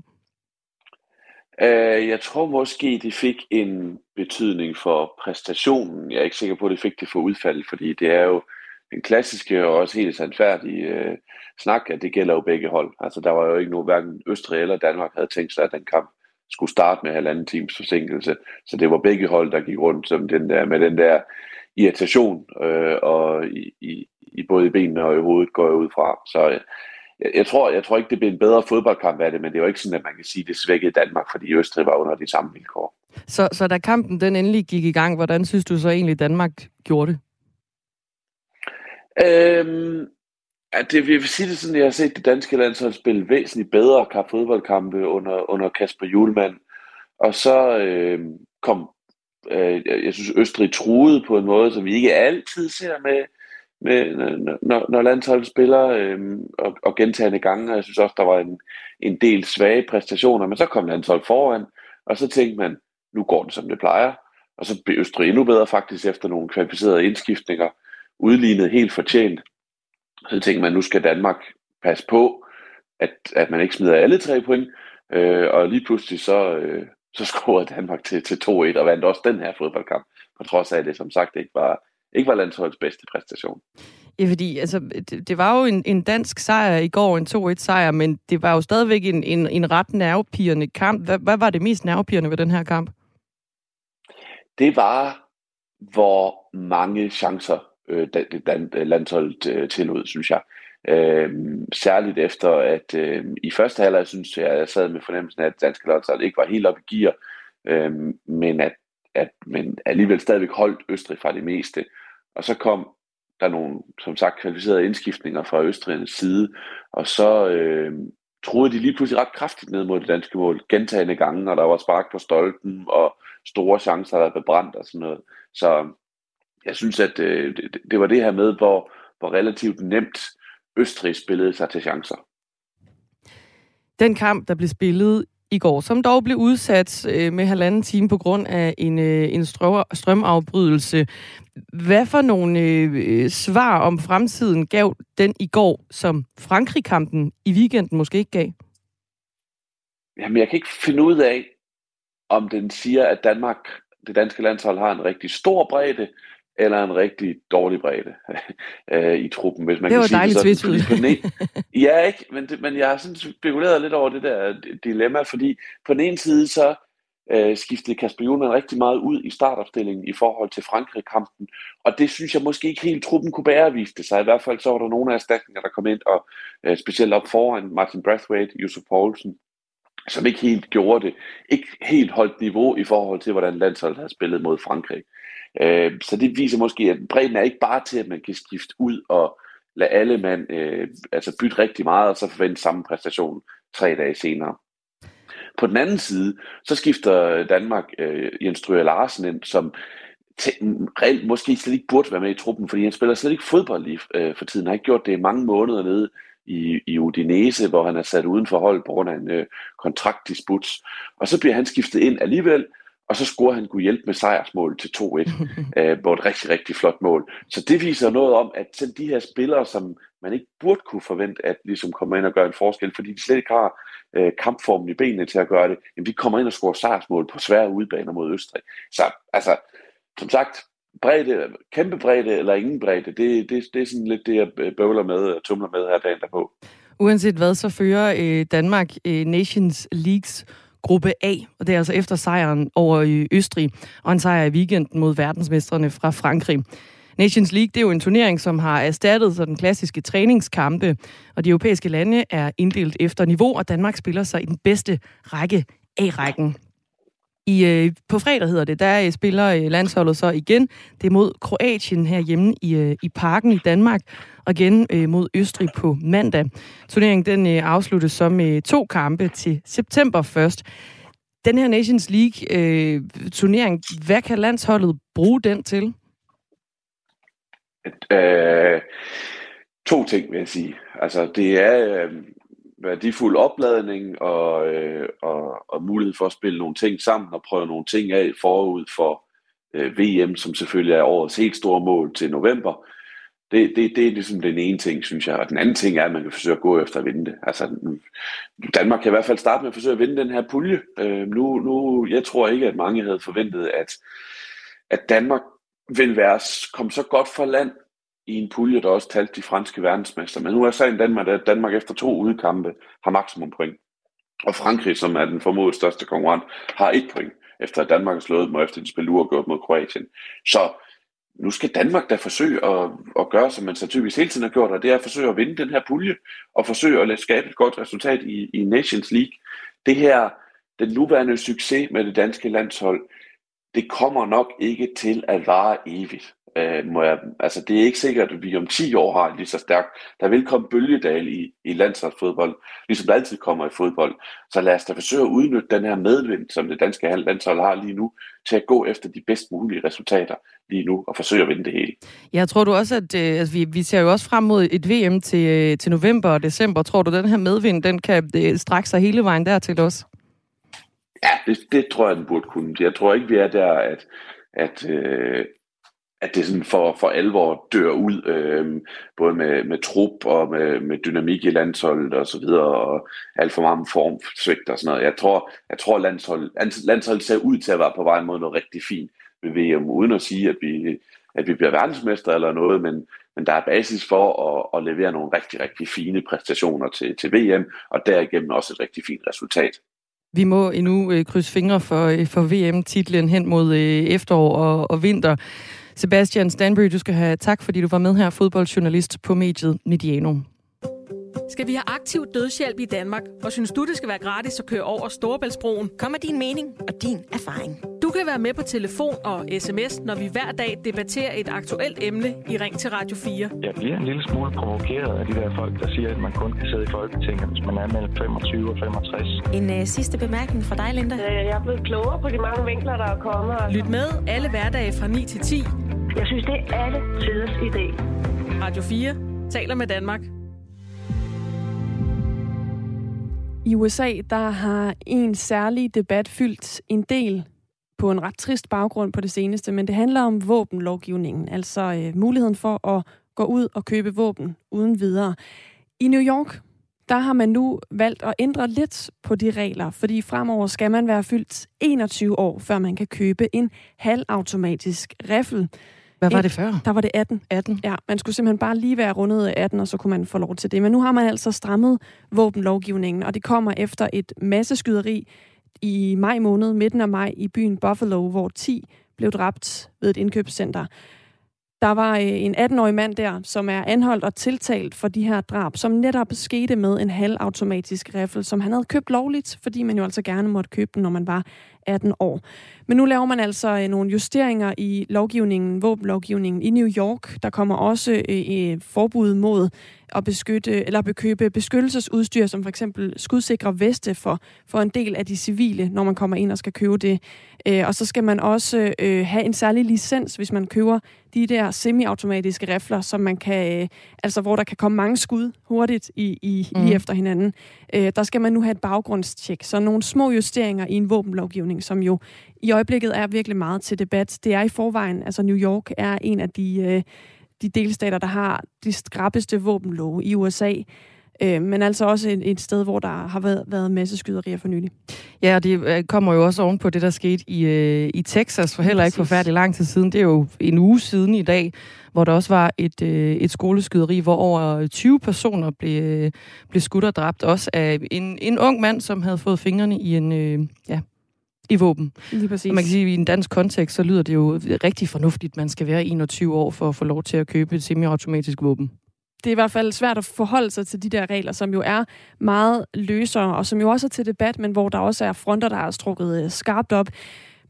Øh, jeg tror måske, det fik en betydning for præstationen. Jeg er ikke sikker på, at det fik det for udfaldet, fordi det er jo den klassiske og også helt sandfærdige øh, snak, at det gælder jo begge hold. Altså, der var jo ikke nogen, hverken Østrig eller Danmark havde tænkt sig, at den kamp skulle starte med halvanden times forsinkelse. Så det var begge hold, der gik rundt som den der, med den der irritation, øh, og i, i, i både i benene og i hovedet går jeg ud fra. Så øh, jeg, jeg, tror, jeg tror ikke, det bliver en bedre fodboldkamp af det, men det er jo ikke sådan, at man kan sige, at det svækkede Danmark, fordi Østrig var under de samme vilkår. Så, så da kampen den endelig gik i gang, hvordan synes du så egentlig, Danmark gjorde det? Øhm, at det, vil sige det sådan, at jeg har set det danske landshold spille væsentligt bedre kamp fodboldkampe under, under Kasper Julemand. Og så øh, kom, øh, jeg synes, Østrig truede på en måde, som vi ikke altid ser med, med når, når landsholdet spiller øh, og, og gentagende gange. Jeg synes også, der var en, en del svage præstationer, men så kom landsholdet foran, og så tænkte man, nu går det som det plejer. Og så blev Østrig endnu bedre faktisk efter nogle kvalificerede indskiftninger, udlignet helt fortjent. Så tænkte man, nu skal Danmark passe på, at, at man ikke smider alle tre point. Øh, og lige pludselig så, øh, så scorede Danmark til, til 2-1 og vandt også den her fodboldkamp, på trods af, at det som sagt ikke var, ikke var landsholdets bedste præstation. Ja, fordi altså, det, det var jo en, en dansk sejr i går, en 2-1-sejr, men det var jo stadigvæk en, en, en ret nervepirrende kamp. Hvad, hvad var det mest nervepirrende ved den her kamp? Det var, hvor mange chancer øh, landsholdet øh, tillod, synes jeg. Øh, særligt efter, at øh, i første halvleg synes jeg, at jeg sad med fornemmelsen af, at danske landshold ikke var helt op i gear, øh, men at, at men alligevel stadigvæk holdt Østrig fra det meste. Og så kom der nogle, som sagt, kvalificerede indskiftninger fra Østrigens side, og så øh, troede de lige pludselig ret kraftigt ned mod det danske mål, gentagende gange, og der var spark på stolpen, og store chancer, der blev brændt og sådan noget. Så jeg synes, at øh, det, det var det her med, hvor, hvor relativt nemt Østrig spillede sig til chancer. Den kamp, der blev spillet i går, som dog blev udsat øh, med halvanden time på grund af en, øh, en strømafbrydelse. Hvad for nogle øh, svar om fremtiden gav den i går, som Frankrig-kampen i weekenden måske ikke gav? Jamen, jeg kan ikke finde ud af, om den siger, at Danmark, det danske landshold, har en rigtig stor bredde, eller en rigtig dårlig bredde [LAUGHS] øh, i truppen, hvis man det kan sige det sådan. På den [LAUGHS] ja, ikke, men, det, men jeg har sådan spekuleret lidt over det der dilemma, fordi på den ene side så øh, skiftede Kasper Juhlmann rigtig meget ud i startopstillingen i forhold til Frankrig-kampen, og det synes jeg måske ikke helt truppen kunne bære, viste sig. I hvert fald så var der nogle af erstatninger, der kom ind, og øh, specielt op foran Martin Brathwaite, Yusuf Poulsen, som ikke helt gjorde det, ikke helt holdt niveau i forhold til, hvordan landsholdet har spillet mod Frankrig. Øh, så det viser måske, at bredden er ikke bare til, at man kan skifte ud og lade alle mand øh, altså bytte rigtig meget, og så forvente samme præstation tre dage senere. På den anden side, så skifter Danmark øh, Jens Stryger Larsen ind, som reelt måske slet ikke burde være med i truppen, fordi han spiller slet ikke fodbold lige øh, for tiden. Han har ikke gjort det i mange måneder nede i, i Udinese, hvor han er sat uden for hold på grund af en øh, kontraktdisput. Og så bliver han skiftet ind alligevel, og så scorer han kunne hjælpe med sejrsmål til 2-1, [LAUGHS] øh, hvor et rigtig, rigtig flot mål. Så det viser noget om, at selv de her spillere, som man ikke burde kunne forvente, at ligesom kommer ind og gør en forskel, fordi de slet ikke har øh, kampformen i benene til at gøre det, jamen de kommer ind og scorer sejrsmål på svære udbaner mod Østrig. Så altså, som sagt, bredde, kæmpe bredde eller ingen bredde, det, det, det er sådan lidt det, jeg bøvler med og tumler med her dagen derpå. Uanset hvad, så fører øh, Danmark øh, Nations Leagues gruppe A, og det er altså efter sejren over i Østrig, og en sejr i weekenden mod verdensmestrene fra Frankrig. Nations League det er jo en turnering, som har erstattet så den klassiske træningskampe, og de europæiske lande er inddelt efter niveau, og Danmark spiller sig i den bedste række A-rækken. I, øh, på fredag hedder det, der øh, spiller øh, landsholdet så igen. Det er mod Kroatien herhjemme i, øh, i parken i Danmark, og igen øh, mod Østrig på mandag. Turneringen den øh, afsluttes så med øh, to kampe til september først. Den her Nations League-turnering, øh, hvad kan landsholdet bruge den til? Øh, to ting, vil jeg sige. Altså, det er... Øh værdifuld opladning og, øh, og, og mulighed for at spille nogle ting sammen og prøve nogle ting af forud for øh, VM, som selvfølgelig er årets helt store mål til november. Det, det, det er ligesom den ene ting, synes jeg. Og den anden ting er, at man kan forsøge at gå efter at vinde det. Altså, Danmark kan i hvert fald starte med at forsøge at vinde den her pulje. Øh, nu, nu, jeg tror ikke, at mange havde forventet, at, at Danmark vil være, komme så godt for land i en pulje, der også talte de franske verdensmester. Men nu er sagen Danmark, at Danmark efter to udkampe har maksimum point. Og Frankrig, som er den formodet største konkurrent, har et point, efter at Danmark har slået dem, og efter de spillede uafgjort mod Kroatien. Så nu skal Danmark da forsøge at, at gøre, som man så typisk hele tiden har gjort, og det er at forsøge at vinde den her pulje, og forsøge at skabe et godt resultat i, i Nations League. Det her, den nuværende succes med det danske landshold, det kommer nok ikke til at vare evigt. Øh, må jeg, altså det er ikke sikkert, at vi om 10 år har lige så stærkt. Der vil komme bølgedal i, i landsholdsfodbold, ligesom der altid kommer i fodbold. Så lad os da forsøge at udnytte den her medvind, som det danske landshold har lige nu, til at gå efter de bedst mulige resultater lige nu og forsøge at vinde det hele. Jeg tror du også, at øh, altså, vi, vi ser jo også frem mod et VM til, øh, til november og december. Tror du, den her medvind, den kan øh, strække sig hele vejen dertil også? Ja, det, det tror jeg, den burde kunne. Jeg tror ikke, vi er der, at, at, øh, at det sådan for, for alvor dør ud, øh, både med, med trup og med, med dynamik i landsholdet og så videre, og alt for meget formsvigt og sådan noget. Jeg tror, jeg tror landshold, landsholdet ser ud til at være på vej mod noget rigtig fint ved VM, uden at sige, at vi, at vi bliver verdensmester eller noget, men, men der er basis for at, at levere nogle rigtig, rigtig fine præstationer til, til VM, og derigennem også et rigtig fint resultat. Vi må endnu øh, krydse fingre for, øh, for VM-titlen hen mod øh, efterår og, og vinter. Sebastian Stanbury, du skal have tak, fordi du var med her, fodboldjournalist på mediet Mediano. Skal vi have aktiv dødshjælp i Danmark? Og synes du, det skal være gratis at køre over Storebæltsbroen? Kom med din mening og din erfaring. Du kan være med på telefon og sms, når vi hver dag debatterer et aktuelt emne i Ring til Radio 4. Jeg bliver en lille smule provokeret af de der folk, der siger, at man kun kan sidde i Folketinget, hvis man er mellem 25 og 65. En uh, sidste bemærkning fra dig, Linda. Jeg er blevet klogere på de mange vinkler, der er kommet. Altså. Lyt med alle hverdage fra 9 til 10. Jeg synes, det er alle tiders idé. Radio 4 taler med Danmark. I USA, der har en særlig debat fyldt en del på en ret trist baggrund på det seneste, men det handler om våbenlovgivningen, altså øh, muligheden for at gå ud og købe våben uden videre. I New York, der har man nu valgt at ændre lidt på de regler, fordi fremover skal man være fyldt 21 år, før man kan købe en halvautomatisk riffel. Hvad var det før? Der var det 18. 18? Ja, man skulle simpelthen bare lige være rundet 18, og så kunne man få lov til det. Men nu har man altså strammet våbenlovgivningen, og det kommer efter et masseskyderi i maj måned, midten af maj, i byen Buffalo, hvor 10 blev dræbt ved et indkøbscenter. Der var øh, en 18-årig mand der, som er anholdt og tiltalt for de her drab, som netop skete med en halvautomatisk riffel, som han havde købt lovligt, fordi man jo altså gerne måtte købe den, når man var 18 år. Men nu laver man altså øh, nogle justeringer i lovgivningen, våbenlovgivningen i New York. Der kommer også øh, forbud mod at beskytte eller bekøbe beskyttelsesudstyr, som for eksempel skudsikre veste for, for en del af de civile, når man kommer ind og skal købe det. Øh, og så skal man også øh, have en særlig licens, hvis man køber de der semiautomatiske rifler, som man kan, øh, altså hvor der kan komme mange skud hurtigt i, i mm. lige efter hinanden. Øh, der skal man nu have et baggrundstjek. Så nogle små justeringer i en våbenlovgivning, som jo i øjeblikket er virkelig meget til debat. Det er i forvejen, altså New York er en af de, øh, de delstater, der har de skrappeste våbenlove i USA. Øh, men altså også et, et sted, hvor der har været, været masse skyderier for nylig. Ja, og det øh, kommer jo også oven på det, der skete i, øh, i Texas for heller ikke forfærdelig lang tid siden. Det er jo en uge siden i dag, hvor der også var et, øh, et skoleskyderi, hvor over 20 personer blev, øh, blev skudt og dræbt. Også af en, en ung mand, som havde fået fingrene i en, øh, ja, i våben. Lige præcis. Og man kan sige, at i en dansk kontekst, så lyder det jo rigtig fornuftigt, at man skal være 21 år for at få lov til at købe et semiautomatisk våben. Det er i hvert fald svært at forholde sig til de der regler, som jo er meget løsere, og som jo også er til debat, men hvor der også er fronter, der er strukket øh, skarpt op.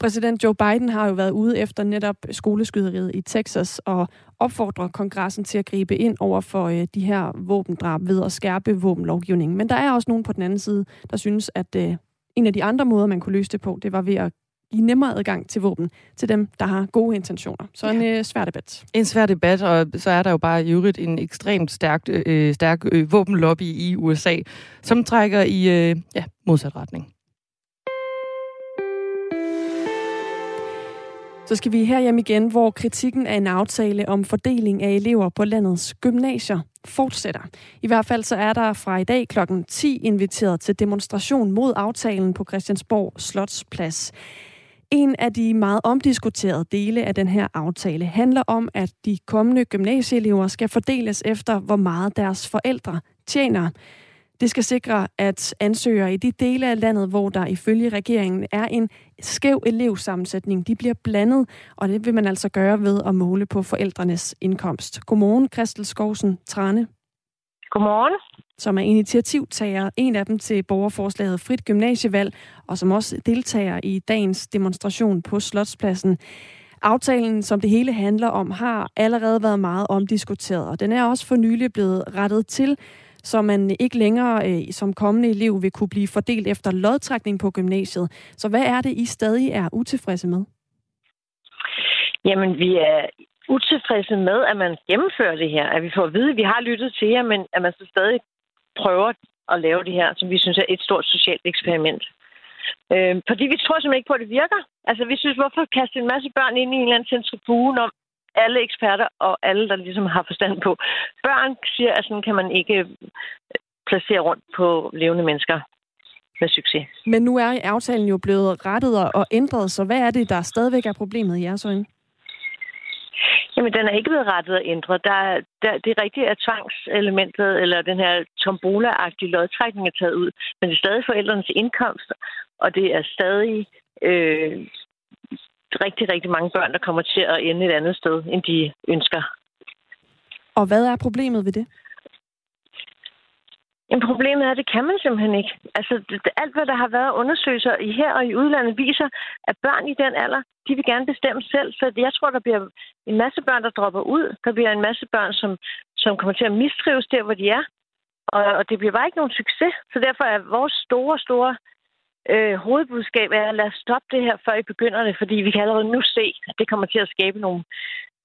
Præsident Joe Biden har jo været ude efter netop skoleskyderiet i Texas og opfordrer kongressen til at gribe ind over for øh, de her våbendrab ved at skærpe våbenlovgivningen. Men der er også nogen på den anden side, der synes, at øh, en af de andre måder, man kunne løse det på, det var ved at give nemmere adgang til våben til dem, der har gode intentioner. Så ja. en øh, svær debat. En svær debat, og så er der jo bare i øvrigt en ekstremt stærk, øh, stærk øh, våbenlobby i USA, som trækker i øh, ja, modsat retning. Så skal vi her hjem igen, hvor kritikken af en aftale om fordeling af elever på landets gymnasier fortsætter. I hvert fald så er der fra i dag kl. 10 inviteret til demonstration mod aftalen på Christiansborg Slotsplads. En af de meget omdiskuterede dele af den her aftale handler om, at de kommende gymnasieelever skal fordeles efter, hvor meget deres forældre tjener. Det skal sikre, at ansøgere i de dele af landet, hvor der ifølge regeringen er en skæv elevsammensætning, de bliver blandet, og det vil man altså gøre ved at måle på forældrenes indkomst. Godmorgen, Christel Skovsen Trane. Godmorgen. Som er initiativtager, en af dem til borgerforslaget Frit Gymnasievalg, og som også deltager i dagens demonstration på Slotspladsen. Aftalen, som det hele handler om, har allerede været meget omdiskuteret, og den er også for nylig blevet rettet til, så man ikke længere øh, som kommende elev vil kunne blive fordelt efter lodtrækning på gymnasiet. Så hvad er det, I stadig er utilfredse med? Jamen, vi er utilfredse med, at man gennemfører det her. At vi får at vide, at vi har lyttet til jer, men at man så stadig prøver at lave det her, som vi synes er et stort socialt eksperiment. Øh, fordi vi tror simpelthen ikke på, at det virker. Altså, vi synes, hvorfor kaste en masse børn ind i en eller anden centrifuge når alle eksperter og alle, der ligesom har forstand på. Børn siger, at sådan kan man ikke øh, placere rundt på levende mennesker med succes. Men nu er aftalen jo blevet rettet og ændret, så hvad er det, der stadigvæk er problemet i jeres øjne? Jamen, den er ikke blevet rettet og ændret. Der, der, det er rigtigt, at tvangselementet eller den her tombola-agtige lodtrækning er taget ud, men det er stadig forældrenes indkomst, og det er stadig øh, rigtig, rigtig mange børn, der kommer til at ende et andet sted, end de ønsker. Og hvad er problemet ved det? Jamen, problemet er, at det kan man simpelthen ikke. Altså, alt, hvad der har været undersøgelser i her og i udlandet, viser, at børn i den alder, de vil gerne bestemme selv. Så jeg tror, der bliver en masse børn, der dropper ud. Der bliver en masse børn, som, som kommer til at mistrives der, hvor de er. Og, og det bliver bare ikke nogen succes. Så derfor er vores store, store øh, hovedbudskab er, at lad os stoppe det her, før I begynder det, fordi vi kan allerede nu se, at det kommer til at skabe nogle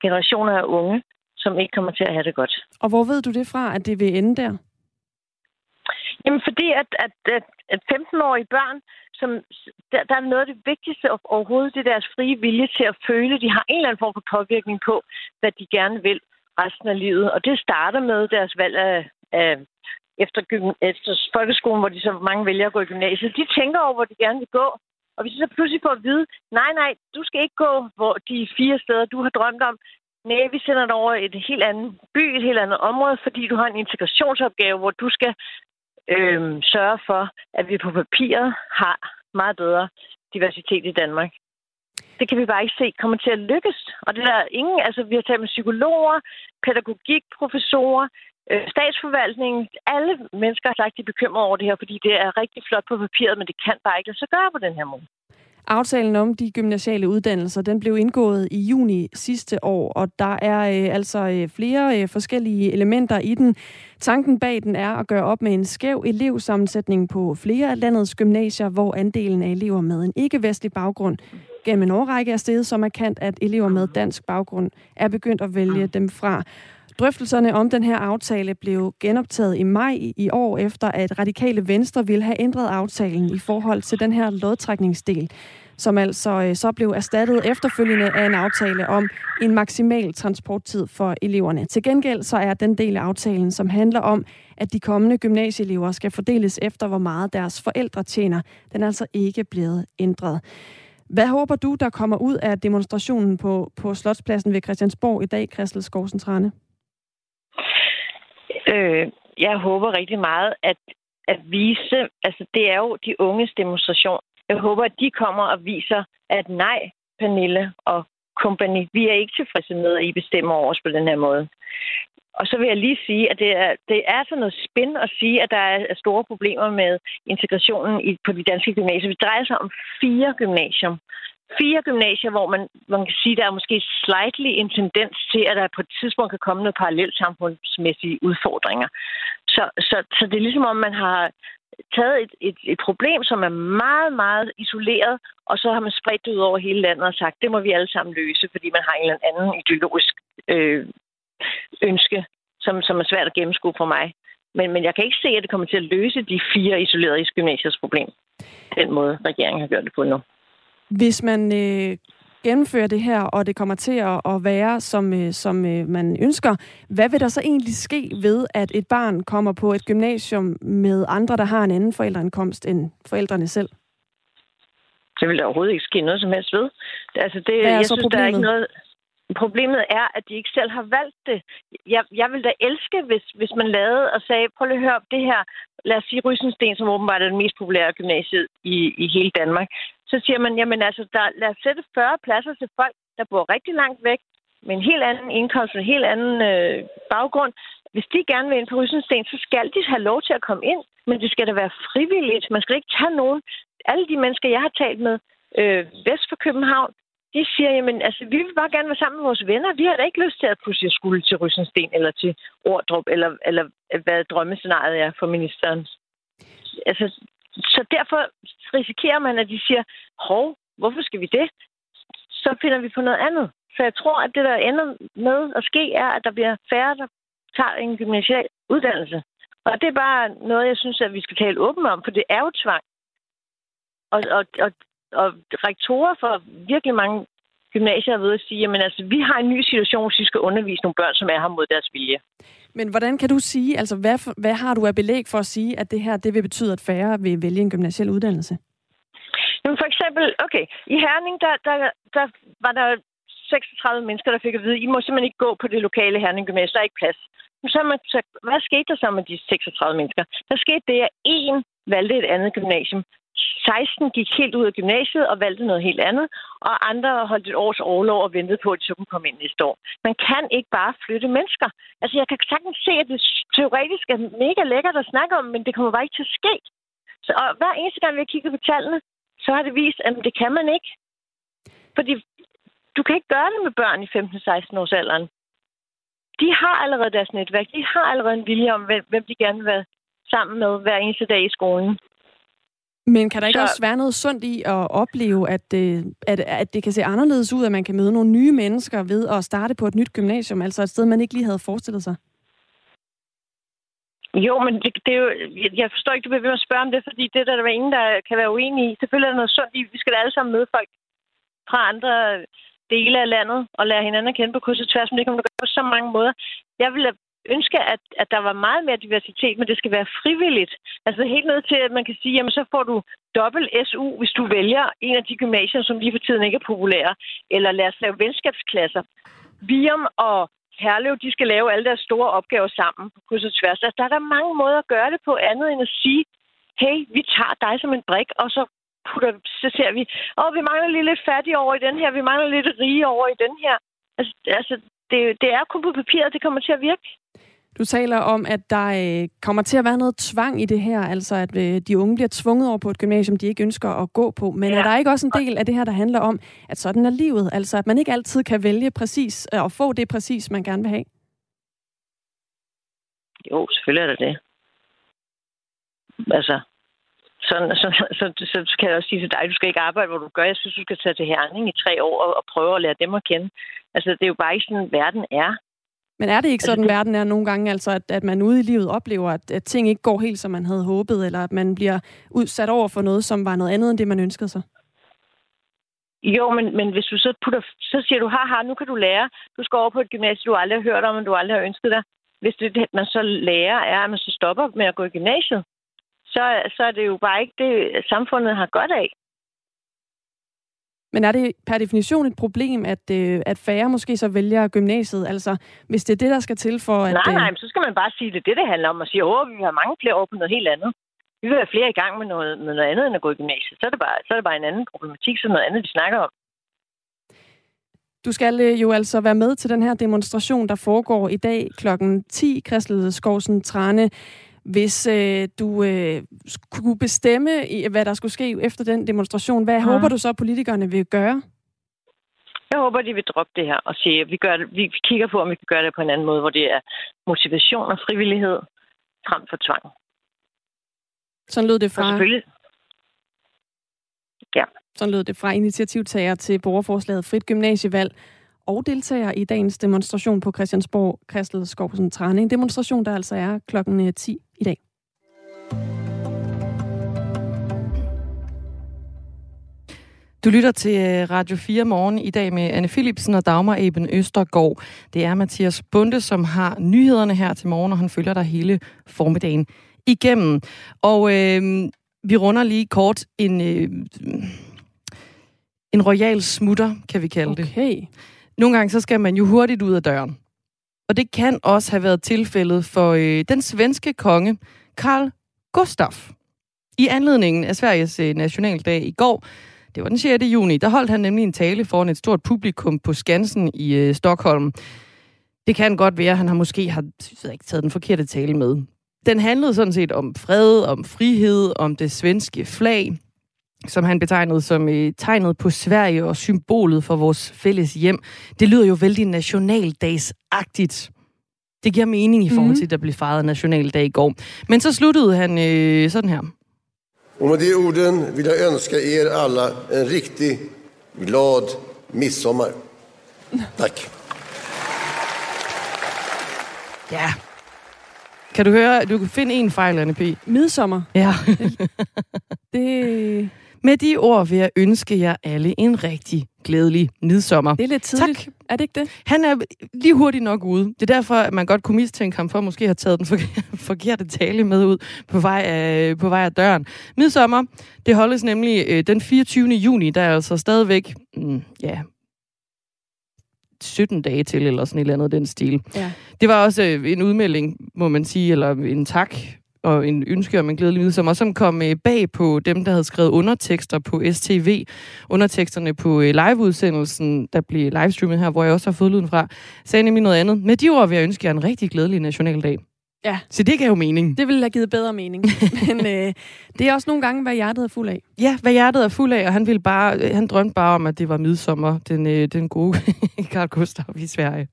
generationer af unge, som ikke kommer til at have det godt. Og hvor ved du det fra, at det vil ende der? Jamen, fordi at, at, at, at 15-årige børn, som, der, der er noget af det vigtigste overhovedet, det er deres frie vilje til at føle, de har en eller anden form for påvirkning på, hvad de gerne vil resten af livet. Og det starter med deres valg af, af efter, efter folkeskolen, hvor de så mange vælger at gå i gymnasiet, de tænker over, hvor de gerne vil gå. Og hvis de så pludselig får at vide, nej, nej, du skal ikke gå hvor de fire steder, du har drømt om. Nej, vi sender dig over et helt andet by, et helt andet område, fordi du har en integrationsopgave, hvor du skal øh, sørge for, at vi på papiret har meget bedre diversitet i Danmark. Det kan vi bare ikke se kommer til at lykkes. Og det der ingen, altså vi har talt med psykologer, pædagogikprofessorer, statsforvaltningen, alle mennesker har sagt, de er bekymrede over det her, fordi det er rigtig flot på papiret, men det kan bare ikke lade sig gøre på den her måde. Aftalen om de gymnasiale uddannelser, den blev indgået i juni sidste år, og der er øh, altså øh, flere øh, forskellige elementer i den. Tanken bag den er at gøre op med en skæv elevsammensætning på flere af landets gymnasier, hvor andelen af elever med en ikke-vestlig baggrund gennem en årrække er steget så markant, at elever med dansk baggrund er begyndt at vælge dem fra. Drøftelserne om den her aftale blev genoptaget i maj i år, efter at radikale venstre ville have ændret aftalen i forhold til den her lodtrækningsdel, som altså øh, så blev erstattet efterfølgende af en aftale om en maksimal transporttid for eleverne. Til gengæld så er den del af aftalen, som handler om, at de kommende gymnasieelever skal fordeles efter, hvor meget deres forældre tjener, den er altså ikke blevet ændret. Hvad håber du, der kommer ud af demonstrationen på, på Slotspladsen ved Christiansborg i dag, Christel Skovsen Trane? Øh, jeg håber rigtig meget, at, at vise, altså det er jo de unges demonstration. Jeg håber, at de kommer og viser, at nej, Pernille og kompagni, vi er ikke tilfredse med, at I bestemmer over os på den her måde. Og så vil jeg lige sige, at det er, det er sådan noget spin at sige, at der er store problemer med integrationen i, på de danske gymnasier. Vi drejer sig om fire gymnasier fire gymnasier, hvor man, man kan sige, der er måske slightly en tendens til, at der på et tidspunkt kan komme noget parallelt samfundsmæssige udfordringer. Så, så, så det er ligesom om, man har taget et, et, et problem, som er meget, meget isoleret, og så har man spredt det ud over hele landet og sagt, det må vi alle sammen løse, fordi man har en eller anden ideologisk øh, ønske, som, som er svært at gennemskue for mig. Men, men jeg kan ikke se, at det kommer til at løse de fire isolerede gymnasiers problem. Den måde, regeringen har gjort det på nu. Hvis man øh, gennemfører det her, og det kommer til at være, som, øh, som øh, man ønsker, hvad vil der så egentlig ske ved, at et barn kommer på et gymnasium med andre, der har en anden forældreindkomst end forældrene selv? Det vil der overhovedet ikke ske noget som helst ved. Altså det, Hvad er jeg så synes, problemet? der er ikke noget... Problemet er, at de ikke selv har valgt det. Jeg, jeg vil da elske, hvis, hvis man lavede og sagde, prøv lige at høre det her. Lad os sige Rysensten, som åbenbart er den mest populære gymnasiet i, i hele Danmark. Så siger man, jamen altså, der, lad os sætte 40 pladser til folk, der bor rigtig langt væk, med en helt anden indkomst, en helt anden øh, baggrund. Hvis de gerne vil ind på Rysensten, så skal de have lov til at komme ind, men det skal da være frivilligt. Man skal ikke tage nogen. Alle de mennesker, jeg har talt med øh, vest for København, de siger, jamen, altså, vi vil bare gerne være sammen med vores venner. Vi har da ikke lyst til at pludselig skulle til Rysensten eller til Ordrup, eller, eller øh, hvad drømmescenariet er for ministeren. Altså, så derfor risikerer man, at de siger, hov, hvorfor skal vi det? Så finder vi på noget andet. Så jeg tror, at det, der ender med at ske, er, at der bliver færre, der tager en gymnasial uddannelse. Og det er bare noget, jeg synes, at vi skal tale åbent om, for det er jo tvang. Og, og, og og rektorer for virkelig mange gymnasier er ved at sige, jamen altså, vi har en ny situation, hvis vi skal undervise nogle børn, som er her mod deres vilje. Men hvordan kan du sige, altså hvad, hvad har du af belæg for at sige, at det her det vil betyde, at færre vil vælge en gymnasiel uddannelse? Jamen for eksempel, okay, i Herning, der, der, der var der 36 mennesker, der fik at vide, I må simpelthen ikke gå på det lokale Herning Gymnasium, der er ikke plads. Så, man, sagt, hvad skete der så med de 36 mennesker? Der skete det, at en valgte et andet gymnasium. 16 gik helt ud af gymnasiet og valgte noget helt andet, og andre holdt et års overlov og ventede på, at de kunne komme ind næste år. Man kan ikke bare flytte mennesker. Altså, jeg kan sagtens se, at det teoretisk er mega lækkert at snakke om, men det kommer bare ikke til at ske. Så og hver eneste gang, vi har kigget på tallene, så har det vist, at det kan man ikke. Fordi du kan ikke gøre det med børn i 15-16 års alderen. De har allerede deres netværk. De har allerede en vilje om, hvem de gerne vil være sammen med hver eneste dag i skolen. Men kan der ikke så... også være noget sundt i at opleve, at, øh, at, at det kan se anderledes ud, at man kan møde nogle nye mennesker ved at starte på et nyt gymnasium, altså et sted, man ikke lige havde forestillet sig? Jo, men det, det er jo, jeg forstår ikke, du bliver ved med at spørge om det, fordi det der, der er ingen, der kan være uenige i. Selvfølgelig er der noget sundt i, vi skal da alle sammen møde folk fra andre dele af landet og lære hinanden at kende på kryds og tværs, men det kan man gøre på så mange måder. Jeg vil ønske, at, at der var meget mere diversitet, men det skal være frivilligt. Altså helt ned til, at man kan sige, jamen så får du dobbelt SU, hvis du vælger en af de gymnasier, som lige for tiden ikke er populære. Eller lad os lave venskabsklasser. Vium og Herlev, de skal lave alle deres store opgaver sammen på kryds og tværs. Altså, der er der mange måder at gøre det på, andet end at sige, hey, vi tager dig som en brik, og så putter, så ser vi, åh, vi mangler lige lidt fattige over i den her, vi mangler lidt rige over i den her. Altså, altså det, det er kun på papiret, det kommer til at virke. Du taler om, at der øh, kommer til at være noget tvang i det her, altså at øh, de unge bliver tvunget over på et gymnasium, de ikke ønsker at gå på. Men ja. er der ikke også en del af det her, der handler om, at sådan er livet? Altså at man ikke altid kan vælge præcis øh, og få det præcis, man gerne vil have? Jo, selvfølgelig er det det. Altså, så, så, så, så, så kan jeg også sige til dig, du skal ikke arbejde, hvor du gør. Jeg synes, du skal tage til Herning i tre år og, og prøve at lære dem at kende. Altså, det er jo bare ikke sådan, verden er. Men er det ikke sådan, altså, verden er nogle gange, altså at, at man ude i livet oplever, at, at ting ikke går helt, som man havde håbet, eller at man bliver udsat over for noget, som var noget andet, end det, man ønskede sig? Jo, men, men hvis du så putter, så siger du, haha, nu kan du lære. Du skal over på et gymnasium, du aldrig har hørt om, og du aldrig har ønsket dig. Hvis det, man så lærer, er, at man så stopper med at gå i gymnasiet, så, så er det jo bare ikke det, samfundet har godt af. Men er det per definition et problem, at, øh, at færre måske så vælger gymnasiet? Altså, hvis det er det, der skal til for at... Nej, nej, øh... så skal man bare sige, at det er det, det handler om. Og sige, at vi har mange flere år på noget helt andet. Vi vil have flere i gang med noget, med noget andet end at gå i gymnasiet. Så er, det bare, så er det bare en anden problematik, så noget andet, vi snakker om. Du skal øh, jo altså være med til den her demonstration, der foregår i dag kl. 10. Christel Skovsen Trane. Hvis øh, du øh, kunne bestemme, hvad der skulle ske efter den demonstration, hvad ja. håber du så, politikerne vil gøre? Jeg håber, de vil droppe det her og sige, at vi, gør det, vi kigger på, om vi kan gøre det på en anden måde, hvor det er motivation og frivillighed frem for tvang. Sådan lød det fra... Og selvfølgelig. Ja. Sådan lød det fra initiativtager til borgerforslaget Frit Gymnasievalg og deltager i dagens demonstration på Christiansborg, Christel Skovsen Trane. En demonstration, der altså er klokken 10 øh, i dag. Du lytter til øh, Radio 4 morgen i dag med Anne Philipsen og Dagmar Eben Østergaard. Det er Mathias Bunde, som har nyhederne her til morgen, og han følger dig hele formiddagen igennem. Og øh, vi runder lige kort en, øh, en royal smutter, kan vi kalde okay. det. Nogle gange så skal man jo hurtigt ud af døren. Og det kan også have været tilfældet for øh, den svenske konge, Karl Gustaf. I anledningen af Sveriges øh, nationaldag i går, det var den 6. juni, der holdt han nemlig en tale foran et stort publikum på Skansen i øh, Stockholm. Det kan godt være, at han har måske har synes jeg, ikke taget den forkerte tale med. Den handlede sådan set om fred, om frihed, om det svenske flag, som han betegnede som øh, tegnet på Sverige og symbolet for vores fælles hjem. Det lyder jo vældig nationaldagsagtigt. Det giver mening i forhold Mhm. til, at der blev fejret nationaldag i går. Men så sluttede han øh, sådan her. Och med de orden vill jag önska er alla en riktig glad midsommar. Tack. Ja. Kan du høre, du kan finde en fejl, Anne P. Midsommer. Ja. det... Med de ord vil jeg ønske jer alle en rigtig glædelig midsommer. Det er lidt tidligt. Tak. Er det ikke det? Han er lige hurtigt nok ude. Det er derfor, at man godt kunne mistænke ham for at måske have taget den [LAUGHS] forkerte, tale med ud på vej af, på vej af døren. Midsommer, det holdes nemlig øh, den 24. juni, der er altså stadigvæk, mm, ja, 17 dage til, eller sådan et eller andet den stil. Ja. Det var også øh, en udmelding, må man sige, eller en tak og en ønske om en glædelig midsommer, som kom øh, bag på dem, der havde skrevet undertekster på STV. Underteksterne på øh, liveudsendelsen, der blev livestreamet her, hvor jeg også har fået lyden fra, sagde nemlig noget andet. Med de ord vil jeg ønske jer en rigtig glædelig nationaldag. Ja. Så det gav jo mening. Det ville have givet bedre mening. [LAUGHS] Men øh, det er også nogle gange, hvad hjertet er fuld af. Ja, hvad hjertet er fuld af, og han, ville bare, øh, han drømte bare om, at det var midsommer, den, øh, den gode [LAUGHS] Carl Gustav i Sverige.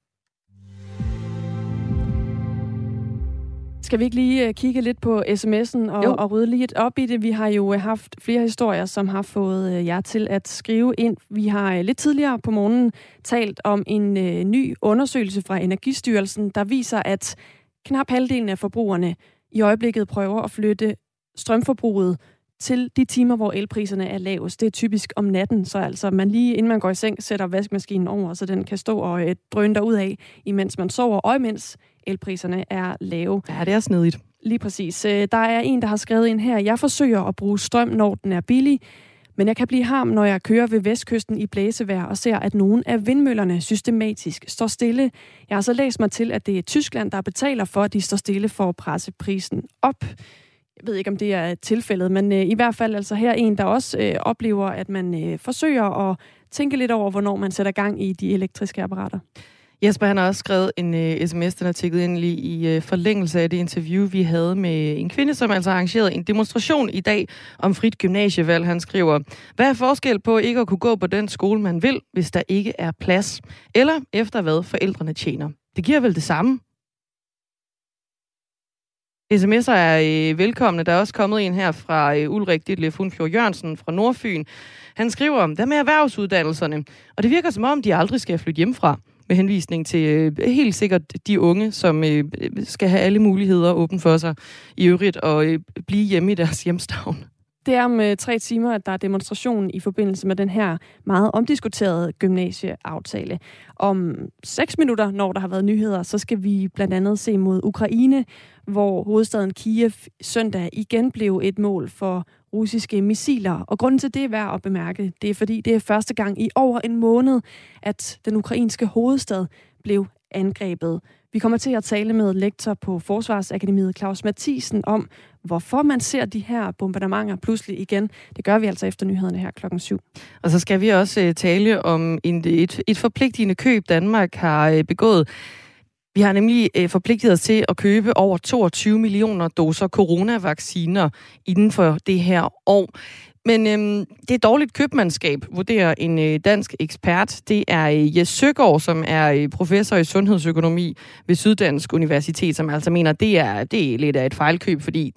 Skal vi ikke lige uh, kigge lidt på sms'en og, og rydde lige lidt op i det? Vi har jo uh, haft flere historier, som har fået uh, jer til at skrive ind. Vi har lidt tidligere på morgenen talt om en ny undersøgelse fra Energistyrelsen, der viser, at knap halvdelen af forbrugerne i øjeblikket prøver at flytte strømforbruget til de timer, hvor elpriserne er lavest. Det er typisk om natten, så altså man lige inden man går i seng sætter vaskemaskinen over, så den kan stå og øh, drøne ud af, imens man sover, og imens elpriserne er lave. Ja, det er snedigt. Lige præcis. Øh, Der er en, der har skrevet ind her, jeg forsøger at bruge strøm, når den er billig, men jeg kan blive harm, når jeg kører ved vestkysten i blæsevejr og ser, at nogle af vindmøllerne systematisk står stille. Jeg har så læst mig til, at det er Tyskland, der betaler for, at de står stille for at presse prisen op. Jeg ved ikke, om det er tilfældet, men øh, i hvert fald altså her en, der også øh, oplever, at man øh, forsøger at tænke lidt over, hvornår man sætter gang i de elektriske apparater. Jesper han har også skrevet en øh, sms, den er tækket ind lige i øh, forlængelse af det interview, vi havde med en kvinde, som altså arrangerede en demonstration i dag om frit gymnasievalg. Han skriver, hvad er forskel på ikke at kunne gå på den skole, man vil, hvis der ikke er plads? Eller efter hvad forældrene tjener? Det giver vel det samme? SMS'er er øh, velkomne. Der er også kommet en her fra øh, Ulrik Ditlef Hundfjord Jørgensen fra Nordfyn. Han skriver, hvad med erhvervsuddannelserne? Og det virker som om, de aldrig skal flytte hjemmefra med henvisning til øh, helt sikkert de unge, som øh, skal have alle muligheder åbent for sig i øvrigt og øh, blive hjemme i deres hjemstavn. Det er om øh, tre timer, at der er demonstration i forbindelse med den her meget omdiskuterede gymnasieaftale. Om seks minutter, når der har været nyheder, så skal vi blandt andet se mod Ukraine, hvor hovedstaden Kiev søndag igen blev et mål for russiske missiler. Og grunden til det er værd at bemærke, det er fordi det er første gang i over en måned, at den ukrainske hovedstad blev angrebet. Vi kommer til at tale med lektor på Forsvarsakademiet Claus Mathisen om, hvorfor man ser de her bombardementer pludselig igen. Det gør vi altså efter nyhederne her klokken 7. Og så skal vi også øh, tale om en, et, et forpligtende køb, Danmark har øh, begået. Vi har nemlig øh, forpligtet os til at købe over 22 millioner doser coronavacciner inden for det her år. Men øhm, det er dårligt købmandskab, vurderer en øh, dansk ekspert. Det er øh, Jes Søgaard, som er øh, professor i sundhedsøkonomi ved Syddansk Universitet, som altså mener, det er, det er lidt af et fejlkøb, fordi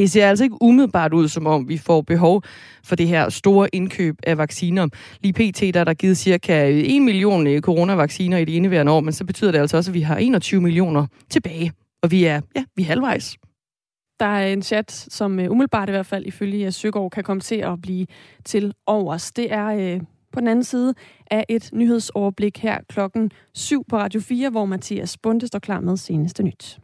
det ser altså ikke umiddelbart ud, som om vi får behov for det her store indkøb af vacciner. Lige pt. der er der givet cirka 1 million øh, coronavacciner i det indeværende år, men så betyder det altså også, at vi har 21 millioner tilbage. Og vi er, ja, vi er halvvejs. Der er en chat, som øh, umiddelbart i hvert fald ifølge øh, Søgaard kan komme til at blive til overs. Det er øh, på den anden side af et nyhedsoverblik her klokken 7 på Radio 4, hvor Mathias Bunde står klar med seneste nyt.